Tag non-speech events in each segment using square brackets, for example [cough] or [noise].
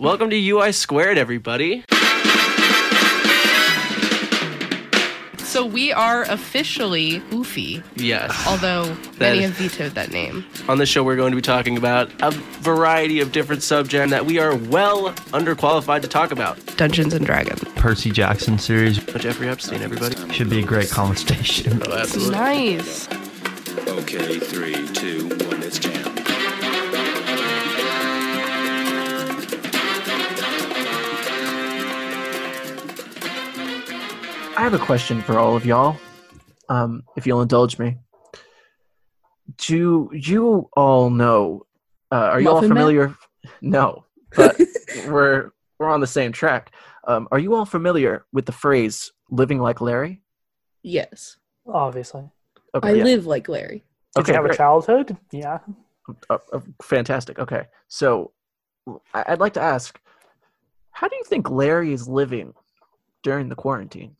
Welcome to UI Squared, everybody. So we are officially Oofy, Yes. although many is- have vetoed that name. On this show, we're going to be talking about a variety of different subjects that we are well underqualified to talk about. Dungeons and Dragons. Percy Jackson series Jeffrey Epstein, everybody. should be a great conversation. [laughs] Oh, absolutely. Nice. Okay, three, two, one, let's jam. I have a question for all of y'all, um, if you'll indulge me. Do you all know? Uh, are you all Muffin Man? familiar? No, but [laughs] we're we're on the same track. Um, are you all familiar with the phrase "living like Larry"? Yes. Obviously. Okay, I yeah. live like Larry. Did Okay, you have a childhood? Yeah. Uh, uh, fantastic. Okay, so I'd like to ask, how do you think Larry is living during the quarantine?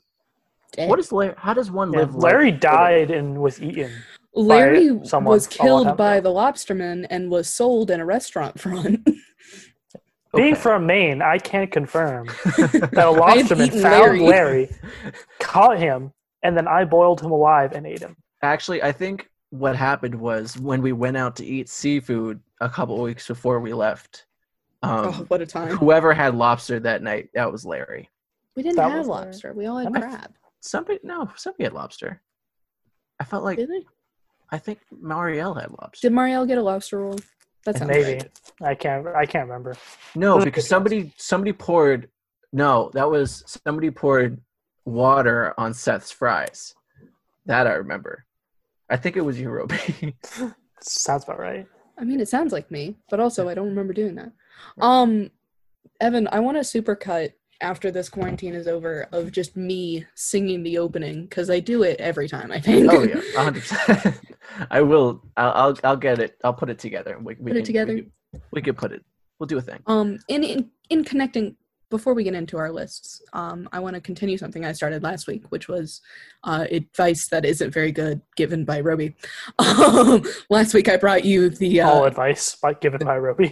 Dead. What is Larry? How does one yeah. live? like Larry living? died and was eaten. Larry someone was a long time killed by the lobsterman and was sold in a restaurant front. [laughs] Being Okay. from Maine, I can't confirm [laughs] that a I have lobsterman found Larry. Larry. caught him, and then I boiled him alive and ate him. Actually, I think what happened was when we went out to eat seafood a couple weeks before we left. Um, oh, what a time. Whoever had lobster that night, that was Larry. We didn't That have was Larry. lobster. We all had That- crab. Somebody, no, somebody had lobster. I felt like Did they? I think Marielle had lobster. Did Marielle get a lobster roll? That sounds Maybe right. I can't. I can't remember. No, because somebody somebody poured. No, that was somebody poured water on Seth's fries. That I remember. I think it was you, Robey. [laughs] Sounds about right. I mean, it sounds like me, but also I don't remember doing that. Um, Evan, I want a supercut after this quarantine is over of just me singing the opening because I do it every time. I think. oh yeah, [laughs] hundred percent. [laughs] I will. I'll, I'll. I'll get it. I'll put it together. We, we Put it can- together? We can, we can put it. We'll do a thing. Um, in in in connecting before we get into our lists, um, I want to continue something I started last week, which was uh, advice that isn't very good given by Robey. [laughs] Um, last week I brought you the All uh, advice by, given by Robey.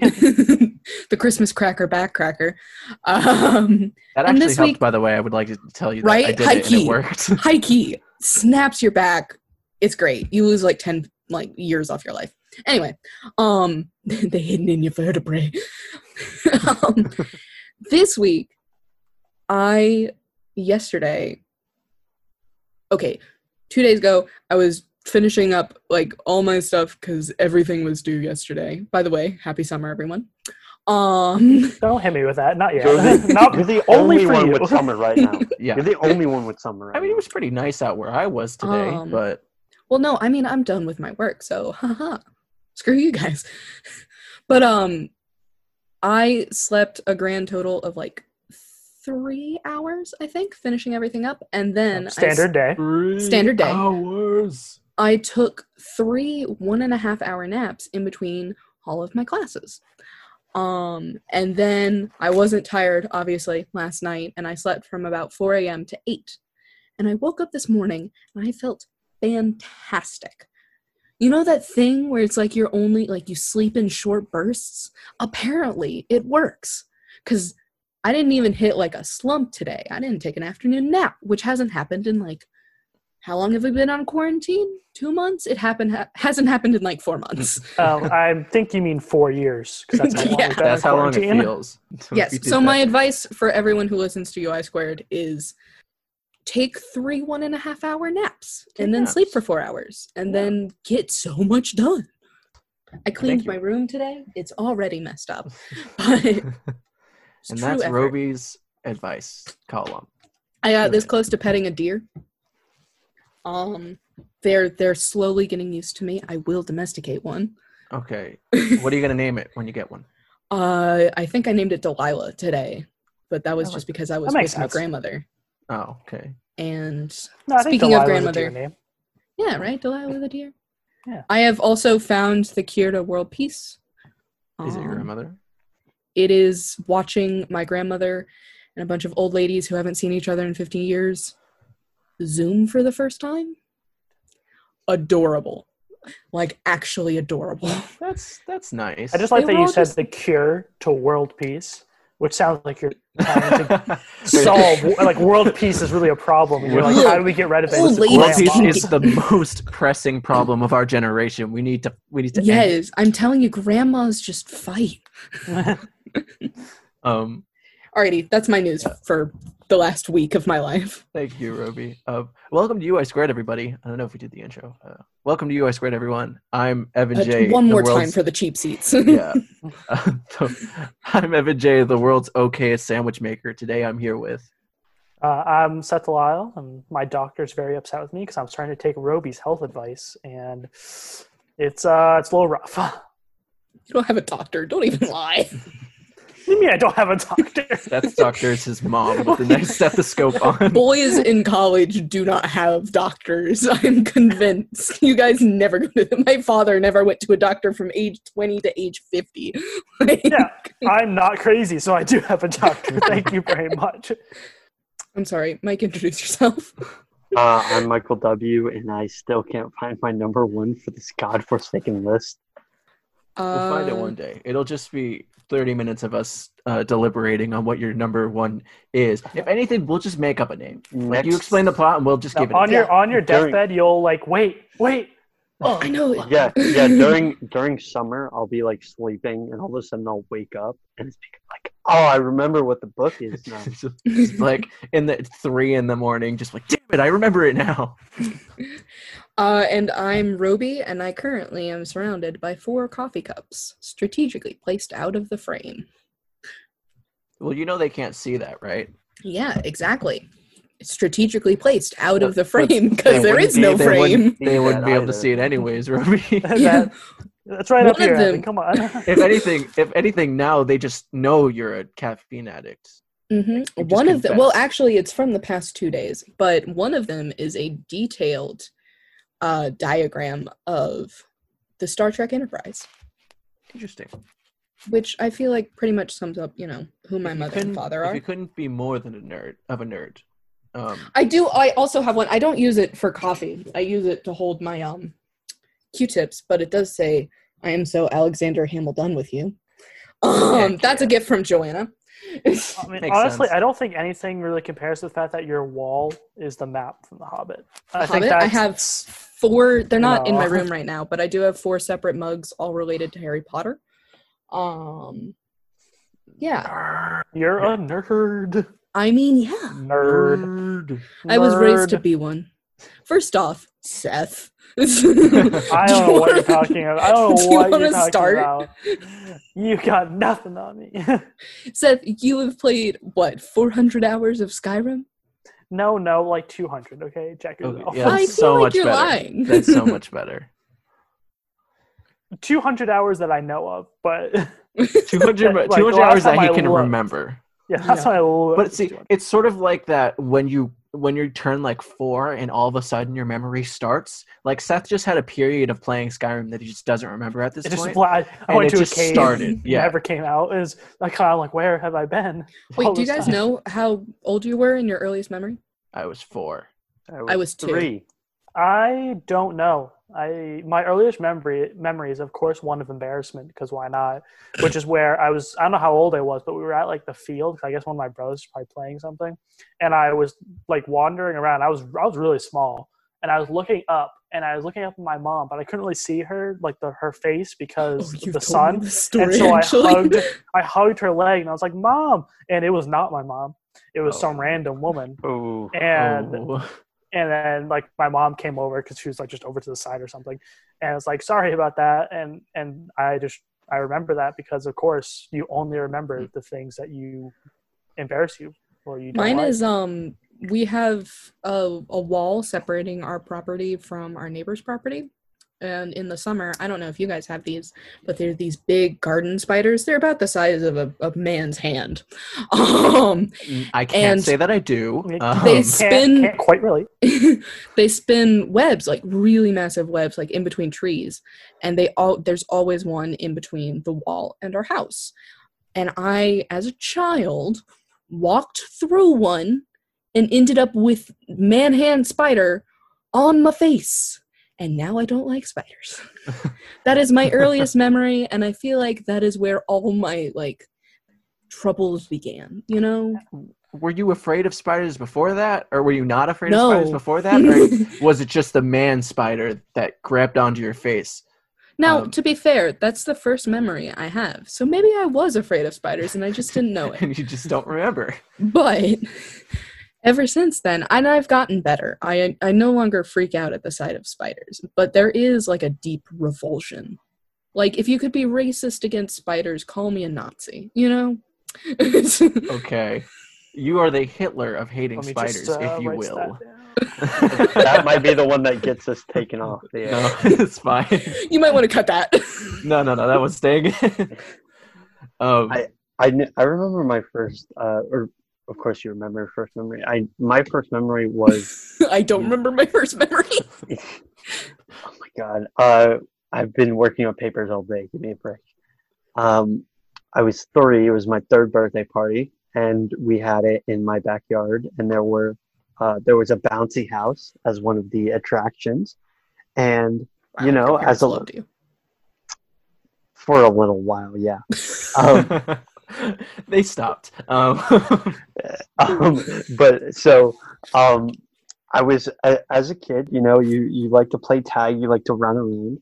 [laughs] the Christmas cracker back cracker. Um, That and actually this helped, week- by the way. I would like to tell you that Right? I did High it and it worked. [laughs] [laughs] high key snaps your back. It's great. You lose like ten like years off your life. Anyway, um, they hidden in your vertebrae. um, this week, I yesterday. Okay, two days ago, I was finishing up like all my stuff because everything was due yesterday. By the way, happy summer, everyone. Um, [laughs] Don't hit me with that. Not yet. You're the, [laughs] Not you're the only only one you. with summer right now. [laughs] yeah. You're the only one with summer right now. I mean, now. it was pretty nice out where I was today, Um, but Well, no, I mean I'm done with my work, so haha. Screw you guys. but um I slept a grand total of like 3 hours, I think, finishing everything up, and then I s- Standard day. three Standard day. hours. I took three one and a half hour naps in between all of my classes. Um, and then I wasn't tired, obviously, last night, and I slept from about 4 a.m. to 8. And I woke up this morning and I felt fantastic. You know that thing where it's like you're only like you sleep in short bursts? Apparently, it works. Because I didn't even hit like a slump today. I didn't take an afternoon nap, which hasn't happened in like how long have we been on quarantine? Two months? It happened ha- hasn't happened in like four months. [laughs] Um, I think you mean four years because that's how [laughs] long Yeah. That's how long it quarantine. feels. [laughs] yes. We did So my advice for everyone who listens to UI squared is take three one and a half hour naps Take and then sleep for four hours and then get so much done. I cleaned you. my room today. It's already messed up. But it's and true that's effort. Robey's advice column. I got this close to petting a deer. Um they're they're slowly getting used to me. I will domesticate one. Okay. [laughs] What are you gonna name it when you get one? Uh, I think I named it Delilah today, but that was Oh, just because I was with makes my grandmother. Oh, okay. And No, Speaking of Delilah's a grandmother- name. yeah, right, Delilah the deer. Yeah. I have also found the cure to world peace. Is it your Um, grandmother? It is watching my grandmother and a bunch of old ladies who haven't seen each other in 50 years Zoom for the first time. Adorable. Like actually adorable. [laughs] That's that's nice. I just like They that you said just- the cure to world peace which sounds like you're trying to [laughs] solve like world peace is really a problem. And you're like, how do we get rid of it? old It's a ladies World peace is the most pressing problem of our generation. We need to. We need to. end. Yes, I'm telling you, grandmas just fight. [laughs] Um. Alrighty, that's my news for the last week of my life. [laughs] Thank you, Robey. Uh, welcome to UI Squared, everybody. I don't know if we did the intro. Uh, welcome to UI Squared, everyone. I'm Evan Uh, J. one the more time for the cheap seats. [laughs] yeah. Uh, [laughs] so, I'm Evan J, the world's okayest sandwich maker. Today I'm here with. Uh, I'm Seth Lyle, and my doctor's very upset with me because I'm trying to take Robey's health advice, and it's uh, it's a little rough. you don't have a doctor. Don't even lie. What do you mean I don't have a doctor? [laughs] That's Doctor is his mom with the nice stethoscope on. Boys in college do not have doctors. [laughs] I'm convinced. You guys never go to them. My father never went to a doctor from age 20 to age 50. [laughs] Like, yeah, I'm not crazy, so I do have a doctor. Thank you very much. I'm sorry. Mike, introduce yourself. Uh, I'm Michael W, and I still can't find my number one for this godforsaken list. We'll find it Uh, one day. It'll just be 30 minutes of us uh, deliberating on what your number one is. If anything, we'll just make up a name. Like you explain the plot, and we'll just Now, give it. on name. your on your During- deathbed, you'll like wait, wait. Oh, I know. it. Yeah, yeah. During [laughs] during summer, I'll be like sleeping, and all of a sudden I'll wake up, and it's like, oh, I remember what the book is now. [laughs] It's just- like in the three in the morning, just like damn it, I remember it now. [laughs] Uh, and I'm Robey, and I currently am surrounded by four coffee cups, strategically placed out of the frame. Well, you know they can't see that, right? Yeah, exactly. Strategically placed out of the frame because [laughs] they there wouldn't is be- no they frame. wouldn't They wouldn't that be able to see it anyways, Ruby. Yeah. That- that's right up One of here. Evan, them- Come on. [laughs] if anything, if anything, now they just know you're a caffeine addict. hmm You One of them, well, actually, it's from the past two days, but one of them is a detailed uh, diagram of the Star Trek Enterprise, Interesting. which I feel like pretty much sums up, you know, who my If mother and couldn't- father If are. you couldn't be more than a nerd of a nerd, um, I do. I also have one. I don't use it for coffee. I use it to hold my um Q-tips, but it does say, "I am so Alexander Hamilton with you." Um, that's a gift from Joanna. I mean, honestly, sense. I don't think anything really compares to the fact that your wall is the map from The Hobbit. I think that's I have four. They're not in my room right now, but I do have four separate mugs, all related to Harry Potter. Um, yeah. You're a nerd. I mean, yeah. Nerd. I was raised to be one. First off, Seth. [laughs] I don't know what you're talking about. I don't [laughs] know Do you what wanna you're talking start? about. You got nothing on me. [laughs] Seth, you have played what 400 hours of Skyrim? no, no, like 200. Okay, check Okay, yourself. yeah, I that's feel so like much you're better. lying. That's so much better. 200 hours that I know of, but 200, Like, 200 hours that he I can looked. remember. yeah, that's Yeah. why I looked. But see, it's sort of like that when you when you turn like four and all of a sudden your memory starts. Like Seth just had a period of playing Skyrim that he just doesn't remember at this it just point. fla- I and went it to a cave. started, [laughs] yeah. never came out. Is I kind of like, where have I been? [laughs] Wait, do you guys time? know how old you were in your earliest memory? I was four. I was two. three. I don't know. I my earliest memory memory is of course one of embarrassment because why not? Which is where I was. I don't know how old I was, but we were at like the field. 'cause I guess one of my brothers was probably playing something, and I was like wandering around. I was I was really small, and I was looking up, and I was looking up at my mom, but I couldn't really see her like the her face because of the sun. story, and so I hugged I hugged her leg, and I was like, "Mom!" And it was not my mom. It was Oh. some random woman. Oh, And Oh. And then like my mom came over because she was like just over to the side or something and it's like sorry about that and and i just i remember that because of course you only remember the things that you embarrass you or you don't Mine like. is um we have a, a wall separating our property from our neighbor's property. And in the summer, I don't know if you guys have these, but they're these big garden spiders. They're about the size of a, a man's hand. [laughs] Um, I can't say that I do. They Um, They can't, spin- can't quite really [laughs] they spin webs, like really massive webs, like in between trees. And they all there's always one in between the wall and our house. And I, as a child, walked through one and ended up with man-hand spider on my face. And now I don't like spiders. that is my earliest [laughs] memory, and I feel like that is where all my like troubles began. You know, Were you afraid of spiders before that, or were you not afraid No. of spiders before that, or [laughs] was it just the man spider that grabbed onto your face? now Um, to be fair, that's the first memory I have. So maybe I was afraid of spiders and I just didn't know [laughs] it. and you just don't remember? But ever since then, and I've gotten better. I I no longer freak out at the sight of spiders, but there is like a deep revulsion. Like if you could be racist against spiders, call me a Nazi. You know. [laughs] Okay, you are the Hitler of hating spiders, just, uh, if you will. that [laughs] [laughs] that might be the one that gets us taken off the air. No, it's fine. you might want to cut that. No, no, no, that was staying. um, I- I I remember my first, uh, or of course you remember your first memory. I my first memory was [laughs] I don't remember my first memory. [laughs] oh my god. Uh, I've been working on papers all day. Give me a break. Um, I was three. It was my third birthday party, and we had it in my backyard. And there were uh, there was a bouncy house as one of the attractions, and you know, as a loved you. for a little while, yeah. [laughs] Um, [laughs] they stopped. Um, [laughs] um, but so um, I was a, as a kid, you know, you you like to play tag, you like to run around,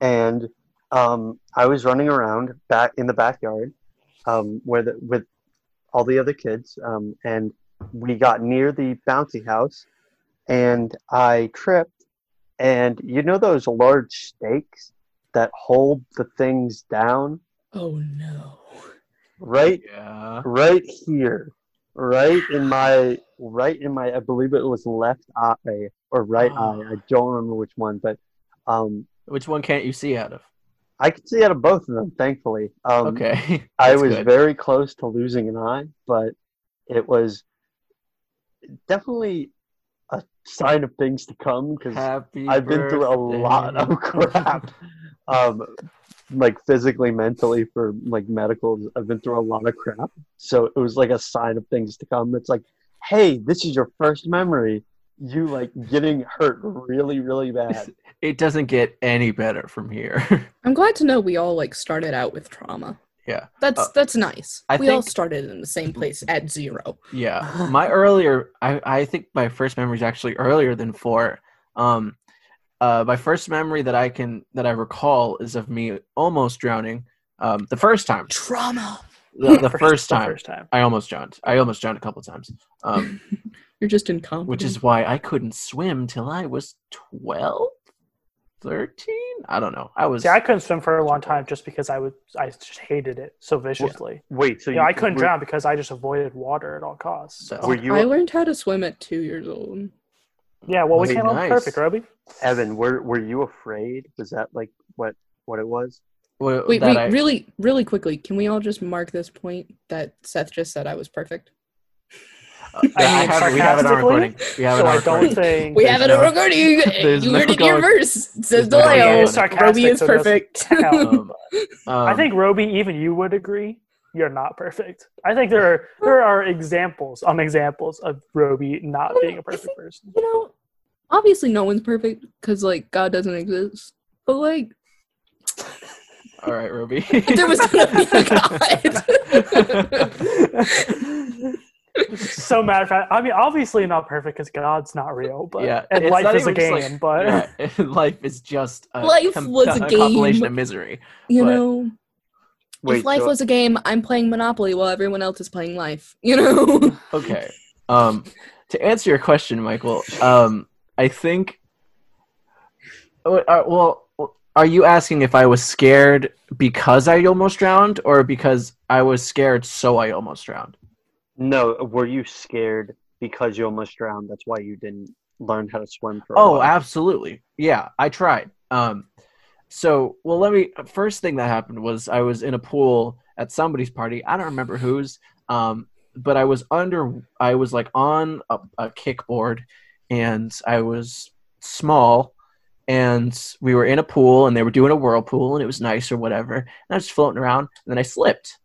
and um, I was running around back in the backyard um, where the, with all the other kids, um, and we got near the bouncy house, and I tripped, and you know those large stakes that hold the things down, Oh no. Right yeah. right here, right in my right in my I believe it was left eye or right Oh. eye. I don't remember which one, but um, Which one can't you see out of? I can see out of both of them. Thankfully, um, Okay. [laughs] I was good. very close to losing an eye, but it was definitely a sign of things to come because I've been through a lot of [laughs] crap. um, like physically, mentally, for like medical. I've been through a lot of crap. So it was like a sign of things to come. It's like, hey, this is your first memory. You like getting hurt really, really bad. [laughs] It doesn't get any better from here. [laughs] I'm glad to know we all like started out with trauma. Yeah. That's Uh, that's nice. I we all started in the same place at zero. yeah. [laughs] My earlier, I, I think my first memory is actually earlier than four. Um, uh, my first memory that I can that I recall is of me almost drowning. Um, the first time, Trauma. the, the [laughs] first the time, First time. I almost drowned. I almost drowned a couple times. Um, [laughs] You're just incompetent. which is why I couldn't swim till I was 12, 13? I don't know. I was See, I couldn't swim for a long time just because I would I just hated it so viciously. Wait, so Yeah, you I couldn't were, drown because I just avoided water at all costs. So. So- Were you I learned how to swim at two years old. Yeah, well, we Wait, can't all perfect, Robey. Evan? Were were you afraid? Was that like what what it was? Wha- Wait, wait, I- really, really quickly, can we all just mark this point that Seth just said I was perfect? uh, I mean, have, we have it on recording. We have it So on I don't recording. think We have it no- recording. there's You no heard it here going- first. Says there's no going Deleo. on. Robey is so perfect. [laughs] Um, I um, think Robey, even you would agree, you're not perfect. I think there are there are examples on examples of Robey not being a perfect person. you know, obviously no one's perfect because like God doesn't exist. But like, All right, Ruby. [laughs] there was gonna be a God. so matter of fact, I mean, obviously not perfect because God's not real, but Yeah, and life is a game. like- but yeah, [laughs] life is just a, Life was [laughs] a compilation game. of misery. you But- know, Wait, if life so- was a game, I'm playing Monopoly while everyone else is playing life. You know. Okay. Um, to answer your question, Michael, um, I think. Uh, uh, well, are you asking if I was scared because I almost drowned, or because I was scared so I almost drowned? No, were you scared because you almost drowned? That's why you didn't learn how to swim for a Oh, while. absolutely. Yeah, I tried. Um, so, well, let me. First thing that happened was I was in a pool at somebody's party. I don't remember whose. Um, but I was under. I was like on a, a kickboard, and I was small, and we were in a pool, and they were doing a whirlpool, and it was nice or whatever. And I was floating around, and then I slipped.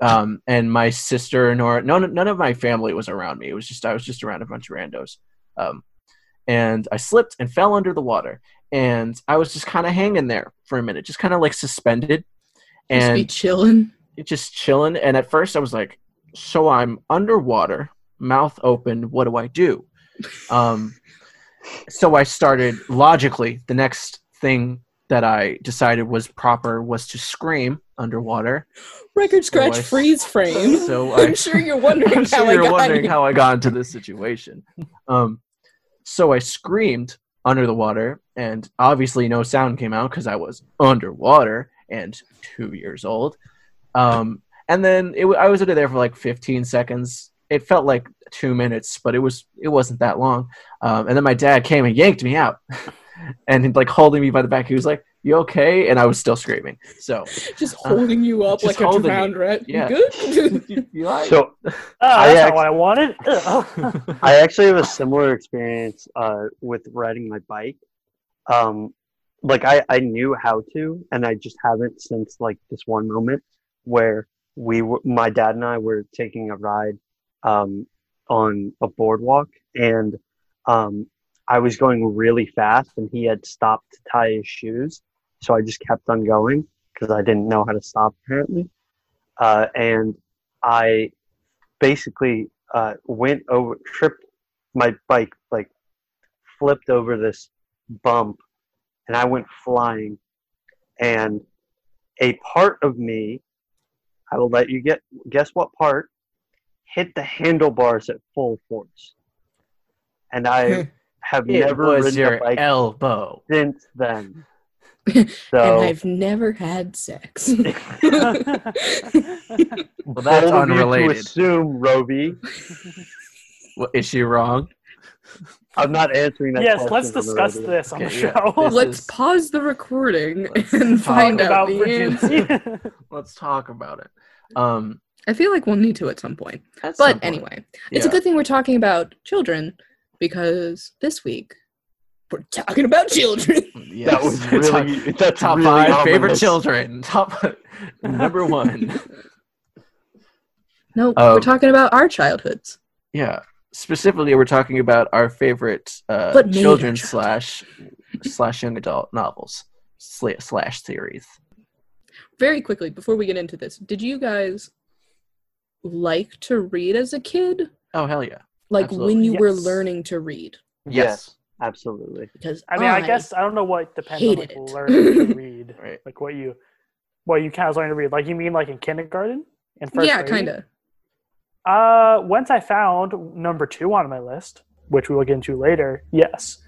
Um, and my sister nor none, none of my family was around me. It was just I was just around a bunch of randos. Um, and I slipped and fell under the water. And I was just kind of hanging there for a minute, just kind of like suspended. Just be And chilling. just chilling. And at first, I was like, "So I'm underwater, mouth open. What do I do?" Um, so I started logically. The next thing that I decided was proper was to scream underwater. Record scratch I- freeze frame. So [laughs] I, I'm sure you're wondering I'm sure how I you're got wondering here. how I got into this situation. Um, so I screamed under the water, and obviously no sound came out because I was underwater and two years old. Um, and then it, I was under there for like 15 seconds. It felt like two minutes, but it was it wasn't that long. Um, and then my dad came and yanked me out, [laughs] and like holding me by the back. He was like, "You okay?" And I was still screaming. So Just holding you up like a holding drowned you. rat. Yeah. Good? [laughs] you, you like? So [laughs] Oh, I that's act- not what I wanted. I actually have a similar experience uh, with riding my bike. Um, like I, I knew how to, and I just haven't since like this one moment where we were, my dad and I were taking a ride um, on a boardwalk, and um, I was going really fast, and he had stopped to tie his shoes, so I just kept on going because I didn't know how to stop apparently, uh, and I basically uh, went over, tripped my bike, like flipped over this bump, and I went flying. And a part of me, I will let you get guess what part, hit the handlebars at full force. And I [laughs] have it never was ridden your a bike elbow. since then. [laughs] and So I've never had sex. [laughs] Well, that's bold of you to unrelated. assume, Robey. Well, is she wrong? I'm not answering that. yes, let's question on the discuss radio. this on the Okay, yeah. show. This Let's is- pause the recording Let's and find out about the answer. Let's talk about it. Um, I feel like we'll need to at some point. at some But point. anyway, it's a good thing we're talking about children because this week we're talking about children. [laughs] Yes. That was really [laughs] that's top really five favorite children. Top [laughs] number one. no, Oh. we're talking about our childhoods. Yeah. Specifically, we're talking about our favorite uh, But children child. slash slash young adult novels slash series. Very quickly, before we get into this, did you guys like to read as a kid? Oh hell yeah! Like Absolutely. when you were learning to read? Yes, absolutely. Because I mean, I guess I don't know what depends on like learning to [laughs] read. Right. Like what you, what you kind of learn to read. Like you mean like in kindergarten, in first yeah, grade? kind of. Uh, once I found number two on my list, which we will get into later. Yes,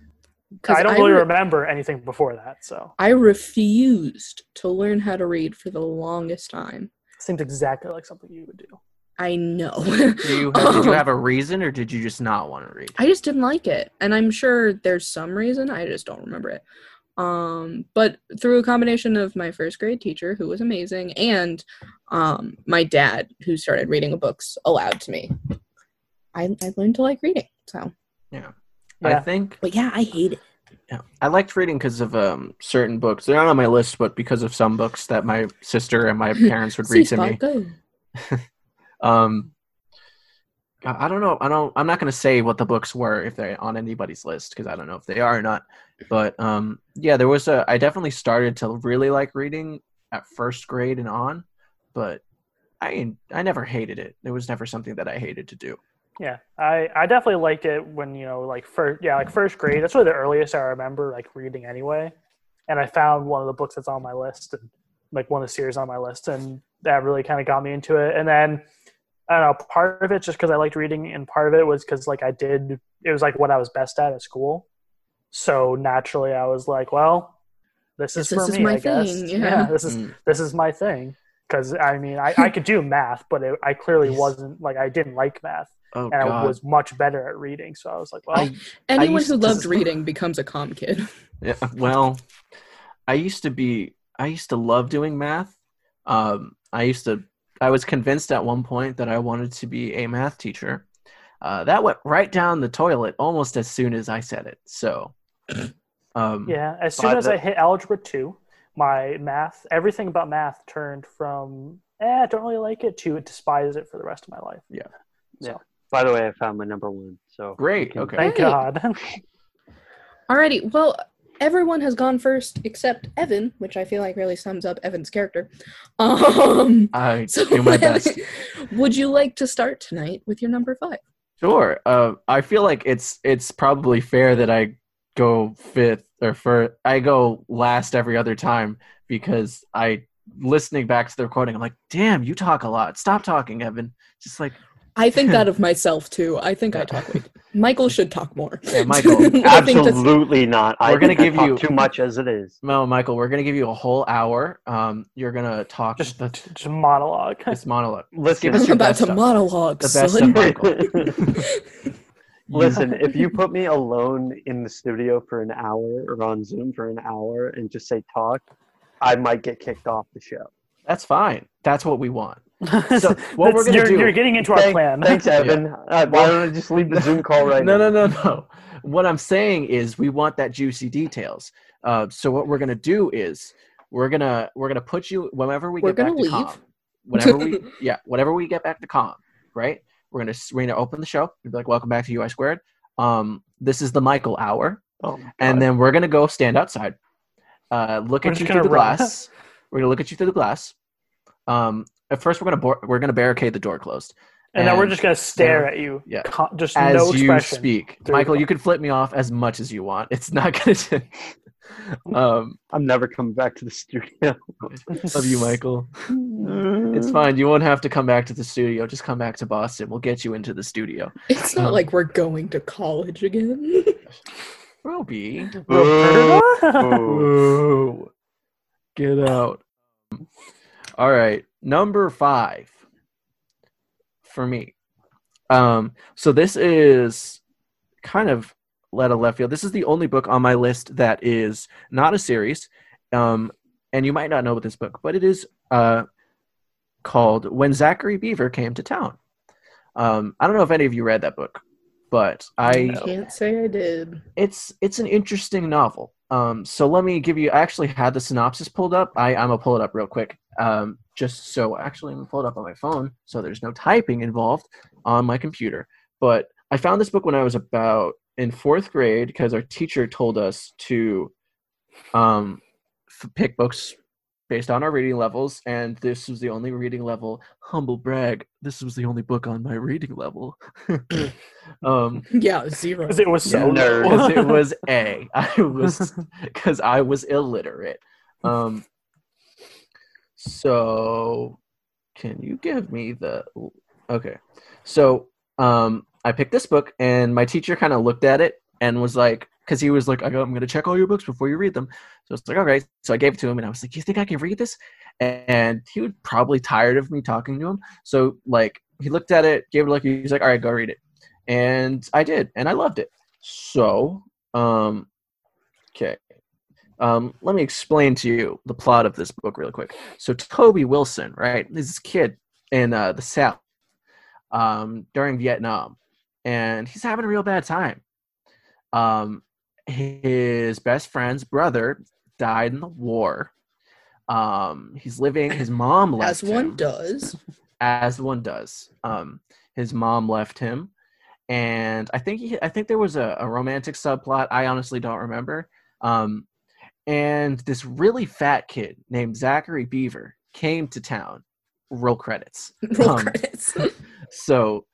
I don't really re- remember anything before that, so I refused to learn how to read for the longest time. seems exactly like something you would do. I know. Do you have, did you Um, have a reason, or did you just not want to read? I just didn't like it. And I'm sure there's some reason, I just don't remember it. Um, but through a combination of my first grade teacher, who was amazing, and um, my dad, who started reading books aloud to me, I, I learned to like reading. So, I Yeah. I think but yeah, I hate it. Yeah, I liked reading because of um, certain books. They're not on my list, but because of some books that my sister and my [laughs] parents would read to See, me. [laughs] Um, I don't know. I don't. I'm not going to say what the books were if they're on anybody's list because I don't know if they are or not. But um, yeah, there was a. I definitely started to really like reading at first grade and on, but I I never hated it. It was never something that I hated to do. Yeah, I, I definitely liked it when you know like first yeah like first grade. That's really the earliest I remember like reading anyway. And I found one of the books that's on my list and like one of the series on my list, and that really kind of got me into it. And then I don't know, part of it just because I liked reading, and part of it was because like I did it was like what I was best at at school. So naturally, I was like, well, this is This for is me. my I guess. thing, yeah. this is Mm. this is my thing. Because I mean, I, I could do [laughs] math, but it, I clearly Yes. wasn't like I didn't like math Oh and I was much better at reading. So I was like, well, I, Anyone used who to- loved [laughs] reading becomes a COM kid. [laughs] Yeah, well, I used to be. I used to love doing math. Um, I used to. I was convinced at one point that I wanted to be a math teacher. Uh, that went right down the toilet almost as soon as I said it. So, [clears throat] um, yeah. As soon as I hit algebra two, my math, everything about math turned from eh, I don't really like it to despise it for the rest of my life. Yeah. So. Yeah. By the way, I found my number one. So great. Okay. Thank Great. God. [laughs] Alrighty, well, everyone has gone first except Evan, which I feel like really sums up Evan's character. Um, I [laughs] so do my best. would you like to start tonight with your number five? Sure. Uh, I feel like it's it's probably fair that I go fifth or first. I go last every other time because I listening back to the recording. I'm like, damn, you talk a lot. Stop talking, Evan. Just like I think that of [laughs] myself too. I think I talk. Like, Michael should talk more. Yeah, [laughs] Michael, I think that's- Absolutely not. I We're gonna give talk you- too much as it is. no, Michael. We're gonna give you a whole hour. Um, you're gonna talk Just, the, just monologue. this monologue. Listen, Give us I'm your about best to stuff. monologue, The best son. of [laughs] Michael. Listen, if you put me alone in the studio for an hour or on Zoom for an hour and just say talk, I might get kicked off the show. That's fine. That's what we want. [laughs] So, what we're gonna you're, do- You're getting into our plan. Thanks, [laughs] Evan. Uh, why don't I just leave the [laughs] Zoom call right no, now? no, no, no. No. What I'm saying is we want that juicy details. Uh, so what we're gonna do is we're gonna we're gonna put you whenever we We're get back gonna leave. COM. Whenever we yeah, whenever we get back to COM, right? We're gonna we're gonna open the show. We'll be like, welcome back to UI squared. Um, this is the Michael hour, Oh, and then we're gonna go stand outside. Uh, look We're at you through the run. glass. We're gonna look at you through the glass. Um, at first we're gonna bar- we're gonna barricade the door closed. and then we're just gonna stare at you. Yeah. Con- just as no you expression. speak. Michael, you can flip me off as much as you want. It's not gonna. [laughs] T- um, I'm never coming back to the studio. love you, Michael. It's fine. You won't have to come back to the studio. Just come back to Boston. We'll get you into the studio. It's not Um, like we're going to college again. [laughs] Robey, Roberta? Ooh. get out. All right, number five for me. Um, so this is kind of let a left field. This is the only book on my list that is not a series. Um, and you might not know about this book, but it is uh, called When Zachary Beaver Came to Town. Um, I don't know if any of you read that book, but I Can't say I did. it's it's an interesting novel. Um, so let me give you. I actually had the synopsis pulled up. I I'm gonna pull it up real quick. Um, just so actually I'm gonna pull it up on my phone, so there's no typing involved on my computer. But I found this book when I was about in fourth grade because our teacher told us to um, f- pick books based on our reading levels, and this was the only reading level. Humble brag. This was the only book on my reading level. [laughs] um, Yeah, zero. Because it was so Yeah, nerd. because it was [laughs] A. I was [laughs] because I was illiterate. Um, so can you give me the okay? So um, I picked this book, and my teacher kind of looked at it and was like, because he was like, I go, I'm going to check all your books before you read them. So it's like, okay. So I gave it to him, and I was like, you think I can read this? And he was probably tired of me talking to him. So like, he looked at it, gave it look. He's like, all right, go read it. And I did, and I loved it. So, um, okay. Um, let me explain to you the plot of this book really quick. So Toby Wilson, right, is this kid in uh, the South um, during Vietnam, and he's having a real bad time. Um, his best friend's brother died in the war. Um, he's living. His mom left As one him does. as one does. Um, his mom left him, and I think he, I think there was a, a romantic subplot. I honestly don't remember. Um, and this really fat kid named Zachary Beaver came to town. Roll credits. Roll Um, credits. [laughs] So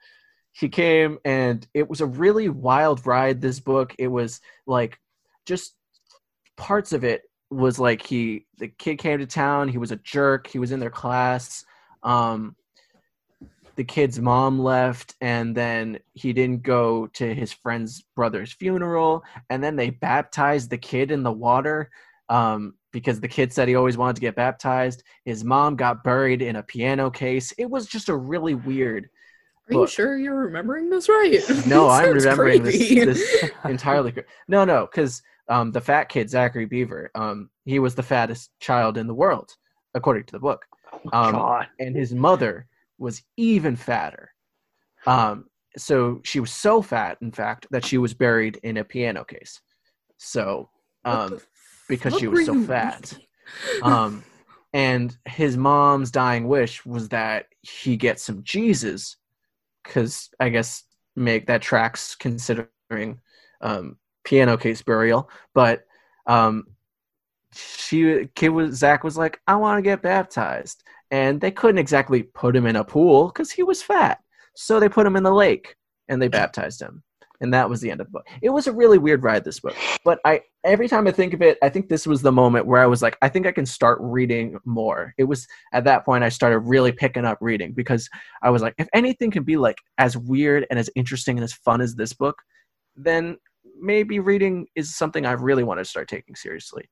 he came, and it was a really wild ride. This book, it was like just parts of it was like he the kid came to town. He was a jerk. He was in their class. Um, the kid's mom left, and then he didn't go to his friend's brother's funeral. And then they baptized the kid in the water um, because the kid said he always wanted to get baptized. His mom got buried in a piano case. It was just a really weird. Are you sure you're remembering this right? [laughs] No, I'm remembering this, creepy. this [laughs] entirely. cor- No, no, because um, the fat kid Zachary Beaver, um, he was the fattest child in the world, according to the book, Um, God. and his mother was even fatter. Um, so she was so fat, in fact, that she was buried in a piano case. So, um, because she was so fat. um, and his mom's dying wish was that he get some Jesus, because I guess make that tracks considering um, piano case burial. But um, she kid was Zach was like, I want to get baptized, and they couldn't exactly put him in a pool because he was fat, so they put him in the lake and they baptized him, and that was the end of the book. It was a really weird ride this book, but I every time I think of it, I think this was the moment where I was like, I think I can start reading more. It was at that point I started really picking up reading because I was like, if anything can be like as weird and as interesting and as fun as this book, then maybe reading is something I really want to start taking seriously.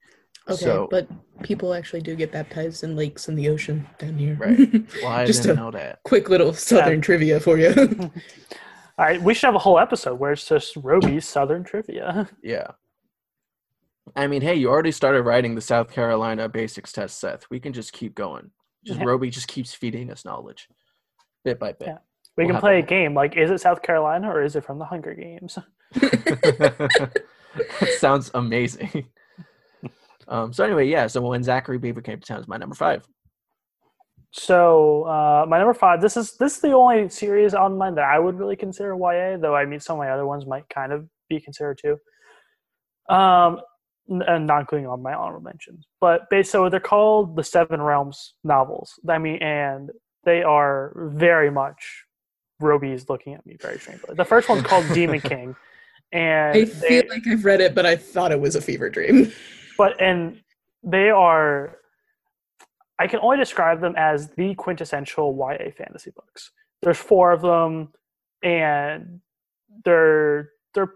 Okay, So- but people actually do get baptized in lakes in the ocean down here. Right. Well, I [laughs] Just didn't a know that. quick little southern trivia for you. [laughs] All right, we should have a whole episode where it's just Robey's Southern trivia. [laughs] Yeah. I mean, hey, you already started writing the South Carolina basics test, Seth. We can just keep going. Just Yeah. Robey just keeps feeding us knowledge, bit by bit. Yeah. We We'll can play a game like is it South Carolina or is it from the Hunger Games? [laughs] [laughs] sounds amazing. um, so anyway, yeah. So when Zachary Beaver came to town is my number five. So uh, my number five. This is this is the only series on mine that I would really consider YA, though I mean some of my other ones might kind of be considered too. Um, and not including on my honorable mentions, but based so they're called the Seven Realms novels. I mean, and they are very much Robey's looking at me very strangely. The first one's called Demon [laughs] King, and I they- feel like I've read it, but I thought it was a fever dream. but and they are i can only describe them as the quintessential ya fantasy books there's four of them and they're they're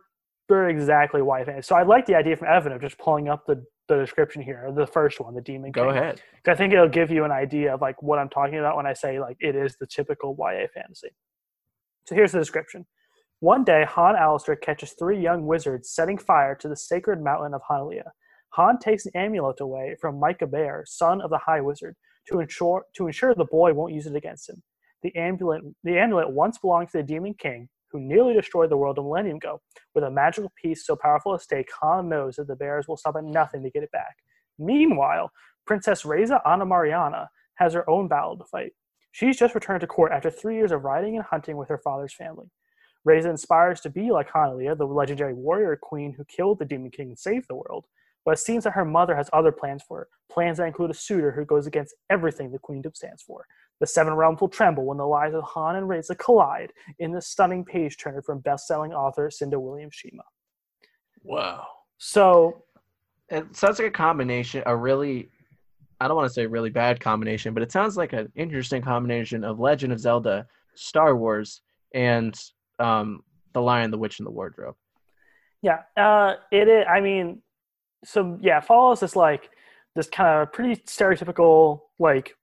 they're exactly ya fantasy so i like the idea from evan of just pulling up the the description here the first one the demon Go King. ahead. i think it'll give you an idea of like what i'm talking about when i say like it is the typical ya fantasy so here's the description one day han Alister catches three young wizards setting fire to the sacred mountain of Hylia. Han takes an amulet away from Micah Bayar, son of the High Wizard, to ensure to ensure the boy won't use it against him. The amulet, the amulet once belonged to the Demon King, who nearly destroyed the world a millennium ago. With a magical piece so powerful at stake, Han knows that the Bayars will stop at nothing to get it back. Meanwhile, Princess Raisa Anna Mariana has her own battle to fight. She's just returned to court after three years of riding and hunting with her father's family. Raisa inspires to be like Hanalea, the legendary warrior queen who killed the Demon King and saved the world. But it seems that her mother has other plans for her, plans that include a suitor who goes against everything the queendom stands for. The Seven Realms will tremble when the lives of Han and Raisa collide in this stunning page turner from best-selling author Cinda Williams Chima. Wow. So It sounds like a combination, a really, I don't want to say really bad combination, but it sounds like an interesting combination of Legend of Zelda, Star Wars, and um, The Lion, the Witch, and the Wardrobe. Yeah, uh, it is. I mean, so yeah, follows this like this kind of pretty stereotypical like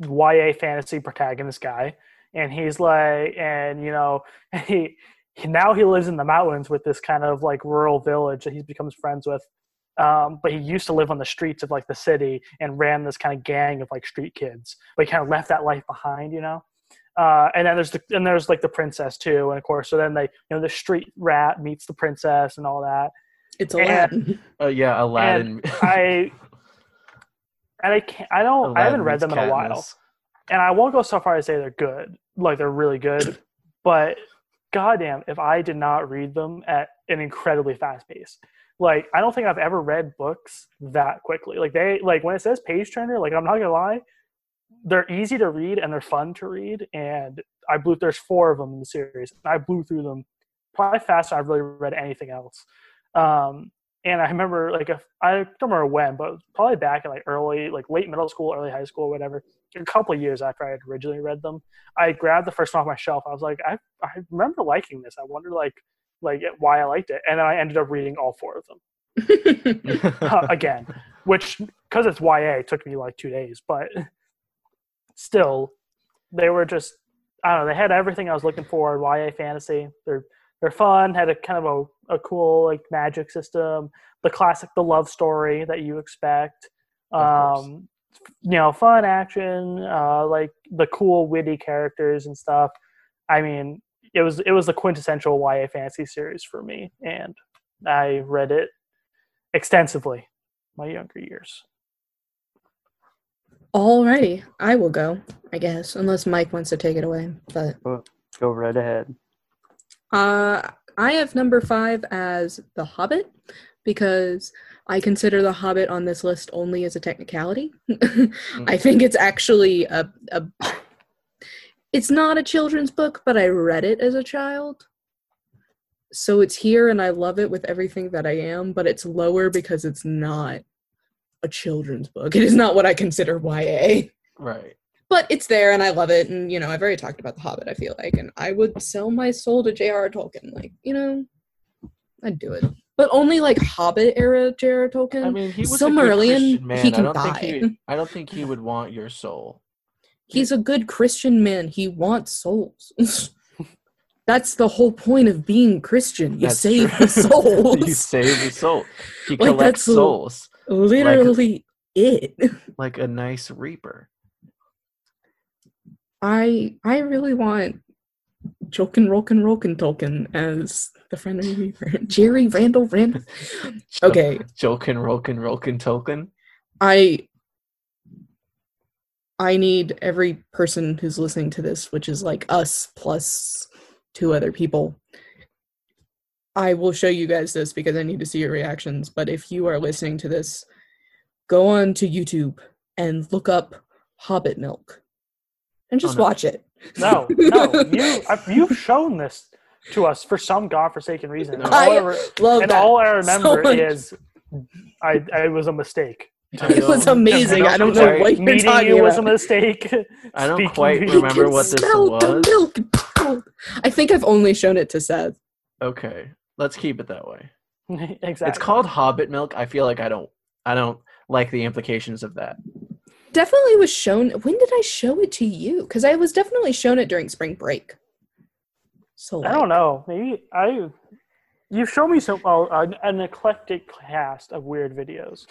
YA fantasy protagonist guy, and he's like, and you know, [laughs] he, he now he lives in the mountains with this kind of like rural village that he becomes friends with. Um, but he used to live on the streets of like the city and ran this kind of gang of like street kids. But he kind of left that life behind, you know. Uh, and then there's the and there's like the princess too, and of course, so then they you know the street rat meets the princess and all that. It's And- Aladdin. Oh yeah, Aladdin. I and I can't. I don't. I haven't read them in a while, and I won't go so far as say they're good, like they're really good. but goddamn, if I did not read them at an incredibly fast pace, like I don't think I've ever read books that quickly. Like they, like when it says page turner, like I'm not gonna lie, they're easy to read and they're fun to read. And I blew. There's four of them in the series, and I blew through them probably faster than I've really read anything else. Um, and I remember like if, I don't remember when, but probably back in like early, like late middle school, early high school, whatever. A couple of years after I had originally read them, I grabbed the first one off my shelf. I was like, I I remember liking this. I wonder like like why I liked it, and then I ended up reading all four of them [laughs] uh, again, which because it's YA took me like two days, but still, they were just I don't know. They had everything I was looking for. in YA fantasy. They're they're fun. Had a kind of a, a cool like magic system. The classic, the love story that you expect. Um, you know, fun action. Uh, like the cool, witty characters and stuff. I mean, it was it was the quintessential YA fantasy series for me, and I read it extensively my younger years. Alrighty, I will go, I guess, unless Mike wants to take it away. But Go right ahead. Uh, I have number five as The Hobbit because I consider The Hobbit on this list only as a technicality. [laughs] I think it's actually a, a it's not a children's book, but I read it as a child. So it's here and I love it with everything that I am, but it's lower because it's not a children's book. It is not what I consider YA. Right. But it's there and I love it. And, you know, I've already talked about The Hobbit, I feel like. And I would sell my soul to J.R.R. Tolkien. Like, you know, I'd do it. But only like Hobbit era J.R.R. Tolkien. I mean, he was Silmarillion, a good Christian man. he can I think he. I don't think he would want your soul. He's a good Christian man. He wants souls. [laughs] That's the whole point of being Christian. You That's save true. the [laughs] souls. you save the soul. He Like, collects that's souls Literally it. like a nice reaper. I I really want Jokin Rolkin Rolkin Tolkien as the friend of. Jerry Randall Randall. [laughs] Okay, Jokin, Rolkin, Rolkin, Tolkien. I I need every person who's listening to this, which is like us plus two other people. I will show you guys this because I need to see your reactions. But if you are listening to this, go on to YouTube and look up Hobbit Milk and just oh, no. watch it. No, no, [laughs] you I- you've shown this to us for some godforsaken reason. And [laughs] I all I, re- Love and that. all I remember much. is I, I it was a mistake. it was amazing. I don't know Sorry. what you're Meeting talking you was a mistake. [laughs] I don't Speaking quite remember what this smell the was. milk. I think I've only shown it to Seth. Okay, let's keep it that way. exactly. It's called Hobbit milk. I feel like I don't. I don't like the implications of that. Definitely was shown. When did I show it to you? Because I was definitely shown it during spring break. So I don't know. Maybe I. You've shown me some oh, an, an eclectic cast of weird videos.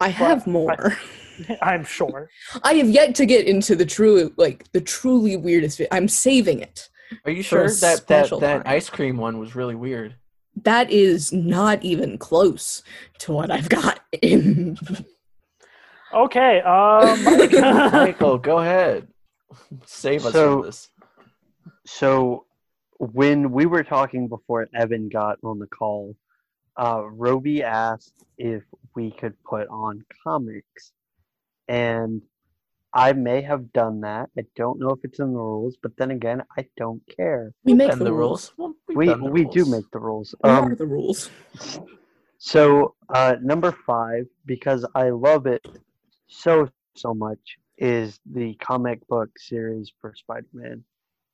I have more. [laughs] I'm sure. [laughs] I have yet to get into the true, like the truly weirdest. Vi- I'm saving it. Are you sure that that, that time. ice cream one was really weird? That is not even close to what I've got in. [laughs] Okay. Um. [laughs] [laughs] Michael, go ahead. Save us So- from this. So when we were talking before Evan got on the call, uh, Robey asked if we could put on comics, and I may have done that. I don't know if it's in the rules, but then again, I don't care. We make Bend the, rules. Well, we've We done the we do make the rules. We Um, are the rules. So uh, number five, because I love it so so much, is the comic book series for Spider-Man,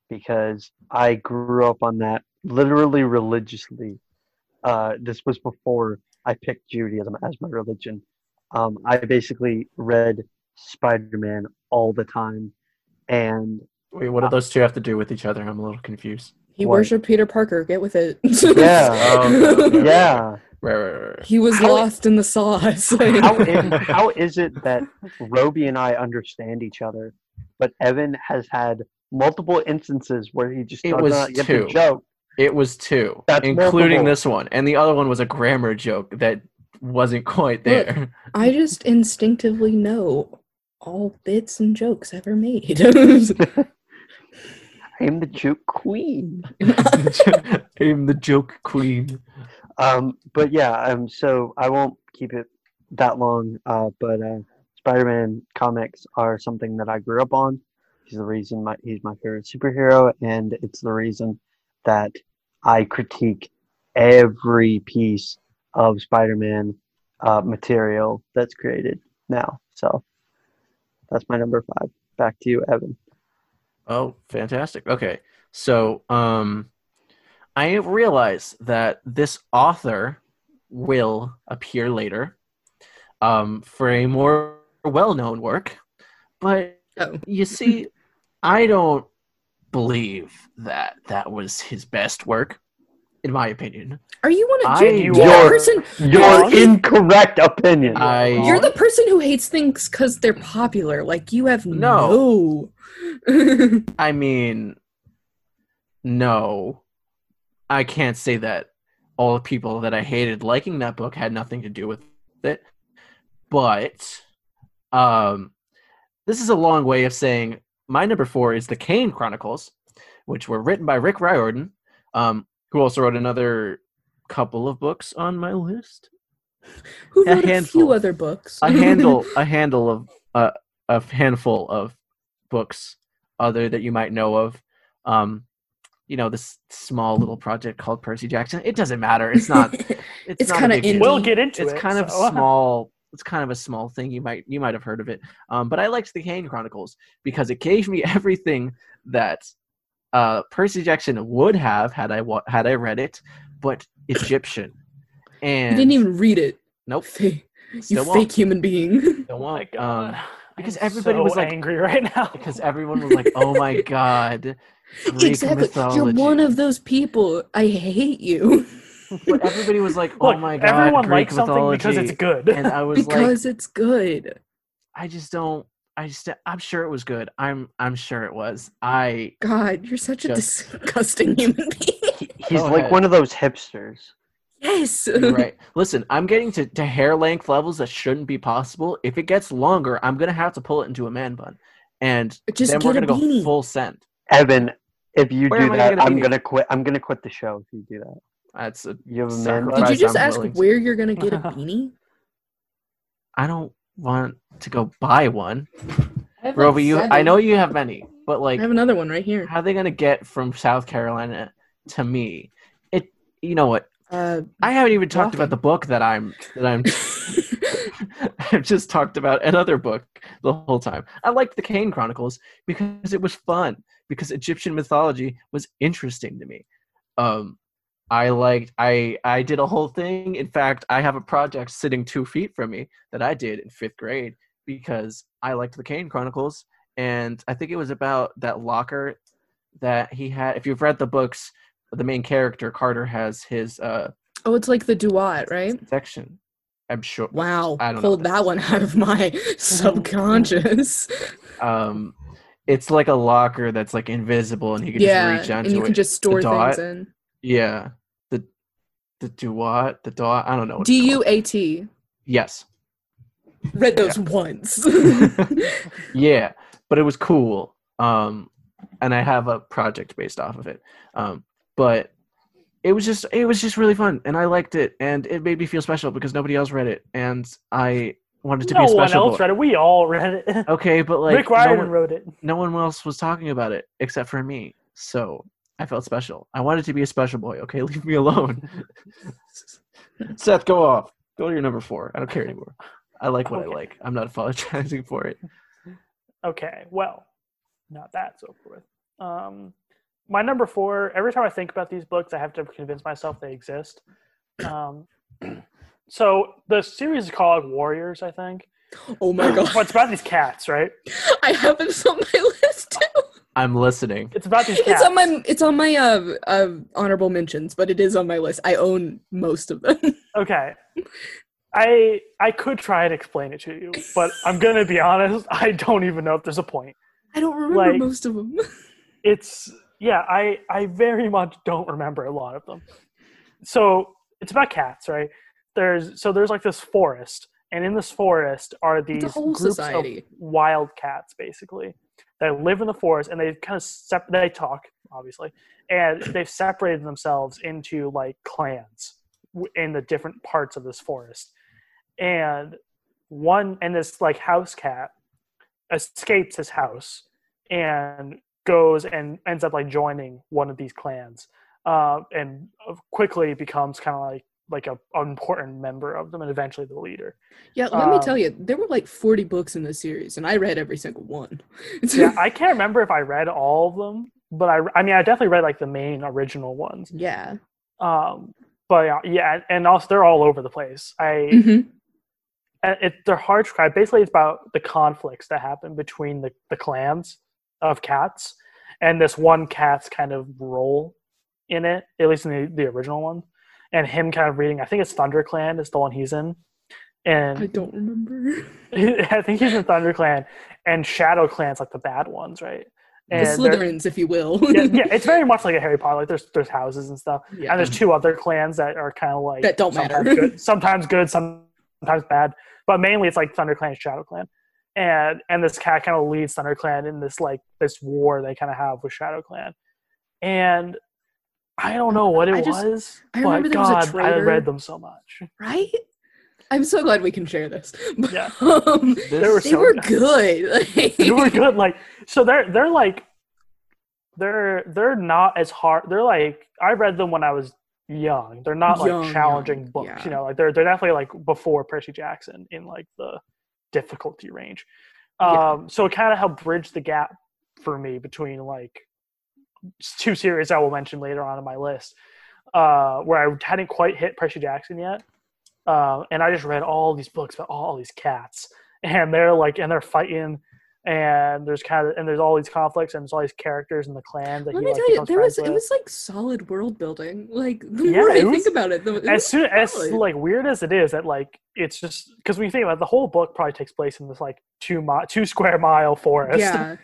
because I grew up on that literally religiously. Uh, this was before I picked Judaism as my religion. Um, I basically read Spider-Man all the time, and Wait, what do those two have to do with each other? I'm a little confused. He What? worshipped Peter Parker. Get with it. Yeah. Okay, [laughs] okay. Um, yeah. Right, right, right. right. He was How- lost in the sauce. [laughs] how, [laughs] is, how is it that Robey and I understand each other, but Evan has had multiple instances where he just It does was not get two. the joke? It was two, That's including multiple. this one, and the other one was a grammar joke that wasn't quite Look. there. I just instinctively know all bits and jokes ever made. I am the joke queen. [laughs] I'm the joke queen. Um, but yeah, um, so I won't keep it that long. Uh, but uh, Spider-Man comics are something that I grew up on. He's the reason my he's my favorite superhero, and it's the reason that I critique every piece of Spider-Man uh, material that's created now. So that's my number five. Back to you, Evan. Oh, fantastic. Okay. So, um I realize that this author will appear later um for a more well-known work. But Oh. [laughs] you see, I don't believe that that was his best work in my opinion. Are you one of I- You you're person? Your incorrect opinion. I You're the person who hates things because they're popular. Like you have no. [laughs] I mean, no, I can't say that all the people that I hated liking that book had nothing to do with it. But um, this is a long way of saying my number four is the Kane Chronicles, which were written by Rick Riordan, um, who also wrote another couple of books on my list. Who A wrote a, few other books? a [laughs] handle a handle of uh, a handful of books other that you might know of. Um you know this small little project called percy jackson. It doesn't matter. It's not [laughs] it's, It's kinda big We'll get into it's it. kind of [laughs] small it's kind of a small thing. You might you might have heard of it. Um but i liked the kane chronicles because it gave me everything that uh percy jackson would have had i wa- had i read it but [coughs] egyptian you and didn't even read it. nope [laughs] Fake, you still fake won't human being. [laughs] still Oh my won't god. um [sighs] because I'm everybody so was, like- angry right now. [laughs] because everyone was like, "Oh my god, Greek exactly. mythology." You're one of those people. I hate you But everybody was like, "Oh Look, my god, everyone Greek likes something mythology," because it's good. and I was like, because it's good. "I just don't." I just, I'm sure it was good. I'm, I'm sure it was. I, God, you're such a Just- disgusting human [laughs] being. He's Go like ahead. one of those hipsters. yes. you're [laughs] right. Listen, I'm getting to, to hair length levels that shouldn't be possible. If it gets longer, I'm gonna have to pull it into a man bun, and Just then we're get a gonna go beanie. full send. Evan, if you Where do that, I gonna that, get a I'm beanie? gonna quit. I'm gonna quit the show if you do that. That's a You have a man. Sacrifice. Did you just I'm ask willing where you're gonna get a [laughs] beanie? I don't want to go buy one. Rover, you, I know you have many, but like, I have another one right here. how are they gonna get from South Carolina to me? It you know what? Uh, I haven't even talked about the book that I'm that I'm [laughs] [laughs] I've just talked about another book the whole time. I liked the Kane Chronicles because it was fun, because Egyptian mythology was interesting to me. Um I liked I I did a whole thing. In fact, I have a project sitting two feet from me that I did in fifth grade because I liked the Kane Chronicles and I think it was about that locker that he had. If you've read the books, the main character Carter has his uh oh, it's like the Duat, right? section. I'm sure. Wow, I pulled that one out of my subconscious. [laughs] Um, it's like a locker that's like invisible, and he can yeah, just reach out and onto you it. can just store things in. Yeah, the duat, the dot. I don't know. D. U A T. Yes. Read those once. [laughs] [laughs] yeah, but it was cool. Um, and I have a project based off of it. Um, but it was just it was just really fun, and I liked it, and it made me feel special because nobody else read it, and I wanted to no be a one special. else boy. read it. We all read it. Okay, but like Rick no Riordan one- wrote it. no one else was talking about it except for me. So I felt special. I wanted to be a special boy. Okay, [laughs] leave me alone. [laughs] Seth, go off. Go to your number four. I don't care anymore. I like what Okay. I like. I'm not apologizing for it. Okay, well, not that so forth. Um, my number four. Every time I think about these books, I have to convince myself they exist. Um, [clears throat] so the series is called Warriors, I think. oh my god, But it's about these cats, right? [laughs] I have this on my list too. I'm listening. It's about these cats. It's on my it's on my uh, uh honorable mentions, but it is on my list. I own most of them. [laughs] Okay. I I could try and explain it to you, but I'm gonna be honest. I don't even know if there's a point. I don't remember Like- most of them. [laughs] It's yeah. I I very much don't remember a lot of them. So it's about cats, right? There's so there's like this forest, and in this forest are these groups society. of wild cats, basically, that live in the forest, and they kind of sep- they talk, obviously, and they've separated themselves into like clans in the different parts of this forest, and one and this like house cat escapes his house and goes and ends up like joining one of these clans uh, and quickly becomes kind of like like a an important member of them and eventually the leader Yeah, let me Um, tell you, there were like 40 books in this series, and I read every single one. [laughs] yeah i can't remember if i read all of them but i i mean i definitely read like the main original ones yeah. um but yeah, yeah and also they're all over the place i Mhm. it, they're hard to describe. Basically, it's about the conflicts that happen between the, the clans of cats and this one cat's kind of role in it, at least in the, the original one. And him kind of reading, I think it's Thunder Clan is the one he's in. And I don't remember. [laughs] I think he's in Thunder Clan and Shadow Clan's like the bad ones, right? the And they're- Slytherins, if you will. yeah, yeah, [laughs] it's very much like a Harry Potter. Like there's there's houses and stuff. Yeah. And there's two other clans that are kind of like That don't matter. sometimes good, sometimes good, sometimes bad. But mainly it's like Thunder Clan and Shadow Clan. And and this cat kind of leads Thunder Clan in this like this war they kind of have with Shadow Clan. And I don't know what it I just- was, I remember but there was a God, I traitor. read them so much. right? I'm so glad we can share this. [laughs] Yeah. um, They were they so were nice. good. [laughs] [laughs] They were good. Like so, they're they're like they're they're not as hard. They're like I read them when I was young. They're not Young, like challenging young, books. yeah. You know, like they're they're definitely like before Percy Jackson in like the difficulty range. Yeah. Um, so it kind of helped bridge the gap for me between like two series I will mention later on in my list, uh, where I hadn't quite hit Percy Jackson yet, uh, and I just read all these books about all these cats, [laughs] and they're like, and they're fighting, and there's kind of, and there's all these conflicts, and there's all these characters in the clan that Let he me like tell you, there was friends it was like solid world building. Like the Yeah, more I it think about it, the, it as was soon as like weird as it is that like it's just because when you think about it, the whole book probably takes place in this like two mi- two square mile forest. Yeah,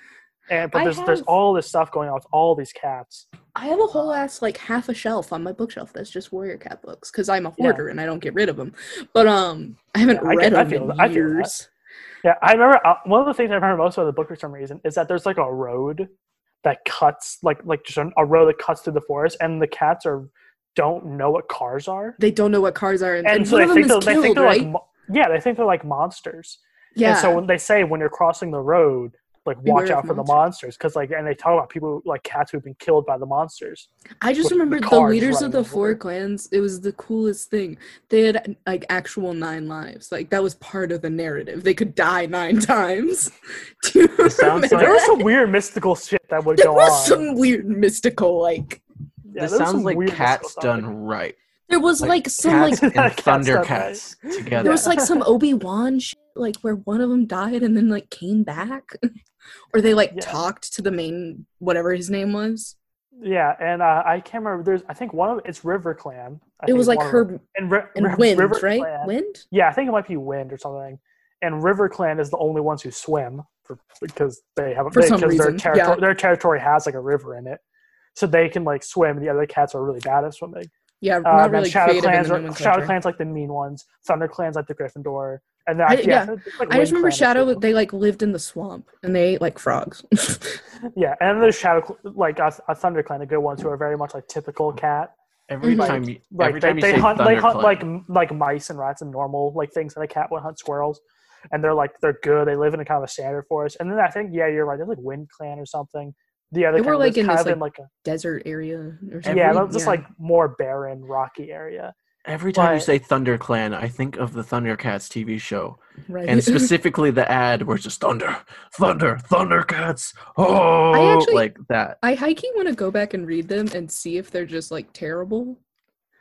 and but I there's there's all this stuff going on with all these cats I have a whole ass like half a shelf on my bookshelf that's just Warrior Cat books because I'm a Yeah. hoarder and I don't get rid of them. But um, I haven't Yeah, I read get- I them feel in that- I years. yeah i remember uh, one of the things i remember most about the book for some reason is that there's like a road that cuts like like just a, road that cuts through the forest and the cats are don't know what cars are They don't know what cars are, and, and, and so they think they're, they think they're right? like mo- yeah they think they're like monsters yeah. And so when they say when you're crossing the road, like Beware watch out for the monsters. monsters, because like and they talk about people like cats who've been killed by the monsters. I just with the remember the, leaders of the over four clans. It was the coolest thing. They had like actual nine lives. Like that was part of the narrative. They could die nine [laughs] times. [laughs] Do you It sounds like- There was some weird mystical shit that would go on. There go was on. some weird mystical like. Yeah, this sounds like cats stuff. done right. There was Like, like, some cats like and [laughs] Thundercats together. there was like some Obi Wan shit, like where one of them died and then like came back, or they like Yeah. talked to the main whatever his name was. Yeah, and uh, I can't remember. There's I think one of it's River Clan. I it was like one of them. her and, Ri- and Ri- Wind, River right? Clan- Wind. Yeah, I think it might be Wind or something. And River Clan is the only ones who swim for, because they have For they, some because reason, their territory yeah. their territory has like a river in it, so they can like swim. The other cats are really bad at swimming. Yeah, Uh, not really Shadow Clans are Shadow. Clans like the mean ones. Thunder Clans like the Gryffindor. And then I- I, yeah, yeah. like, I just remember Shadow. too. They like lived in the swamp and they ate like frogs. [laughs] Yeah, and then there's Shadow like a, a Thunder Clan, the good ones who are very much like typical cat. Every Like- time you, Like every they, time you they say hunt, they hunt like like mice and rats and normal like things that a cat would hunt squirrels, and they're like they're good. They live in a kind of a standard forest. And then I think yeah, you're right. They're like Wind Clan or something. The other They were, kind like, in kind this, of in like a Desert area or something. yeah, Every- just like more barren, rocky area. Every time you say Thunder Clan, I think of the Thundercats TV show, right. and [laughs] specifically the ad where it's just thunder, thunder, Thundercats. Oh, actually- like that. I high key want to go back and read them and see if they're just like terrible,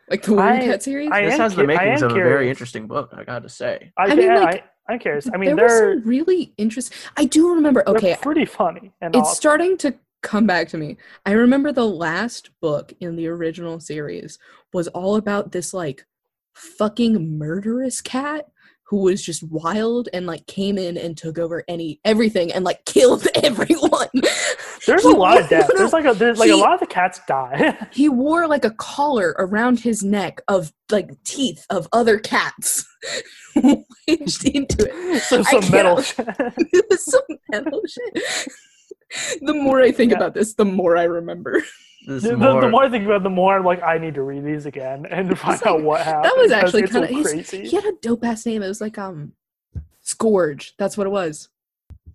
like the Warrior Cat series. I this has the cu- I makings am of a very interesting book. I got to say. I, I mean, yeah, like, I, I'm curious. I mean, there they're some really interesting. I do remember. they're Okay, pretty funny and it's awesome. starting to come back to me. I remember the last book in the original series was all about this like fucking murderous cat who was just wild and like came in and took over any everything and like killed [laughs] everyone. There's He a lot of death. There's like a there's like a lot of the cats die. [laughs] he wore like a collar around his neck of like teeth of other cats [laughs] wedged into it. so some metal. it was some metal shit. The more I think Yeah. about this, the more I remember. This the, the, more, the more I think about it, the more I'm like, I need to read these again [laughs] and find like- out what happened. That was actually kind of crazy. He had a dope ass name. It was like um, Scourge. That's what it was.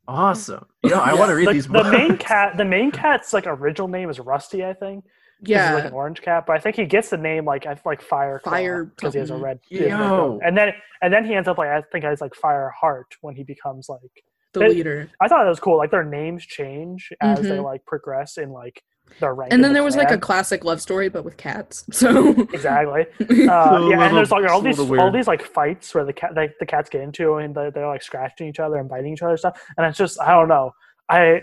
awesome. You know, I want to read the, these More. the main [laughs] cat, the main cat's like original name is Rusty, I think. 'cause he's Yeah, like an orange cat, but I think he gets the name like I like Fire Fire because he has a red. he has a red Yo. and then and then he ends up like I think as like Fire Heart when he becomes like. the they- leader. I thought that was cool. Like their names change as they Mhm. like progress in like their rank. And then there was like a classic love story, but with cats. [laughs] So exactly. [laughs] Uh, So yeah, little- and there's like all these all these like fights where the cat like, the cats get into and they're, they're like scratching each other and biting each other and stuff. And it's just I don't know. I,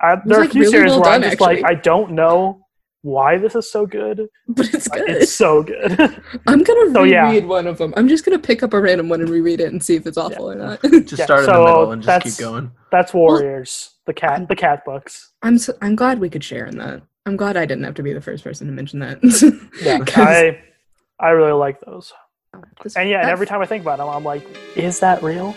I there are like, a few really series well where I'm done, just like. I don't know why this is so good. but it's good. It's so good. [laughs] I'm gonna so, yeah. reread one of them. I'm just gonna pick up a random one and reread it and see if it's awful or not. Just Yeah, start in the middle and just keep going. That's Warriors. The cat the cat books. I'm so, I'm glad we could share in that. I'm glad I didn't have to be the first person to mention that. Yeah, [laughs] 'Cause- I I really like those. Oh, this- And yeah, and every time I think about them, I'm like, is that real?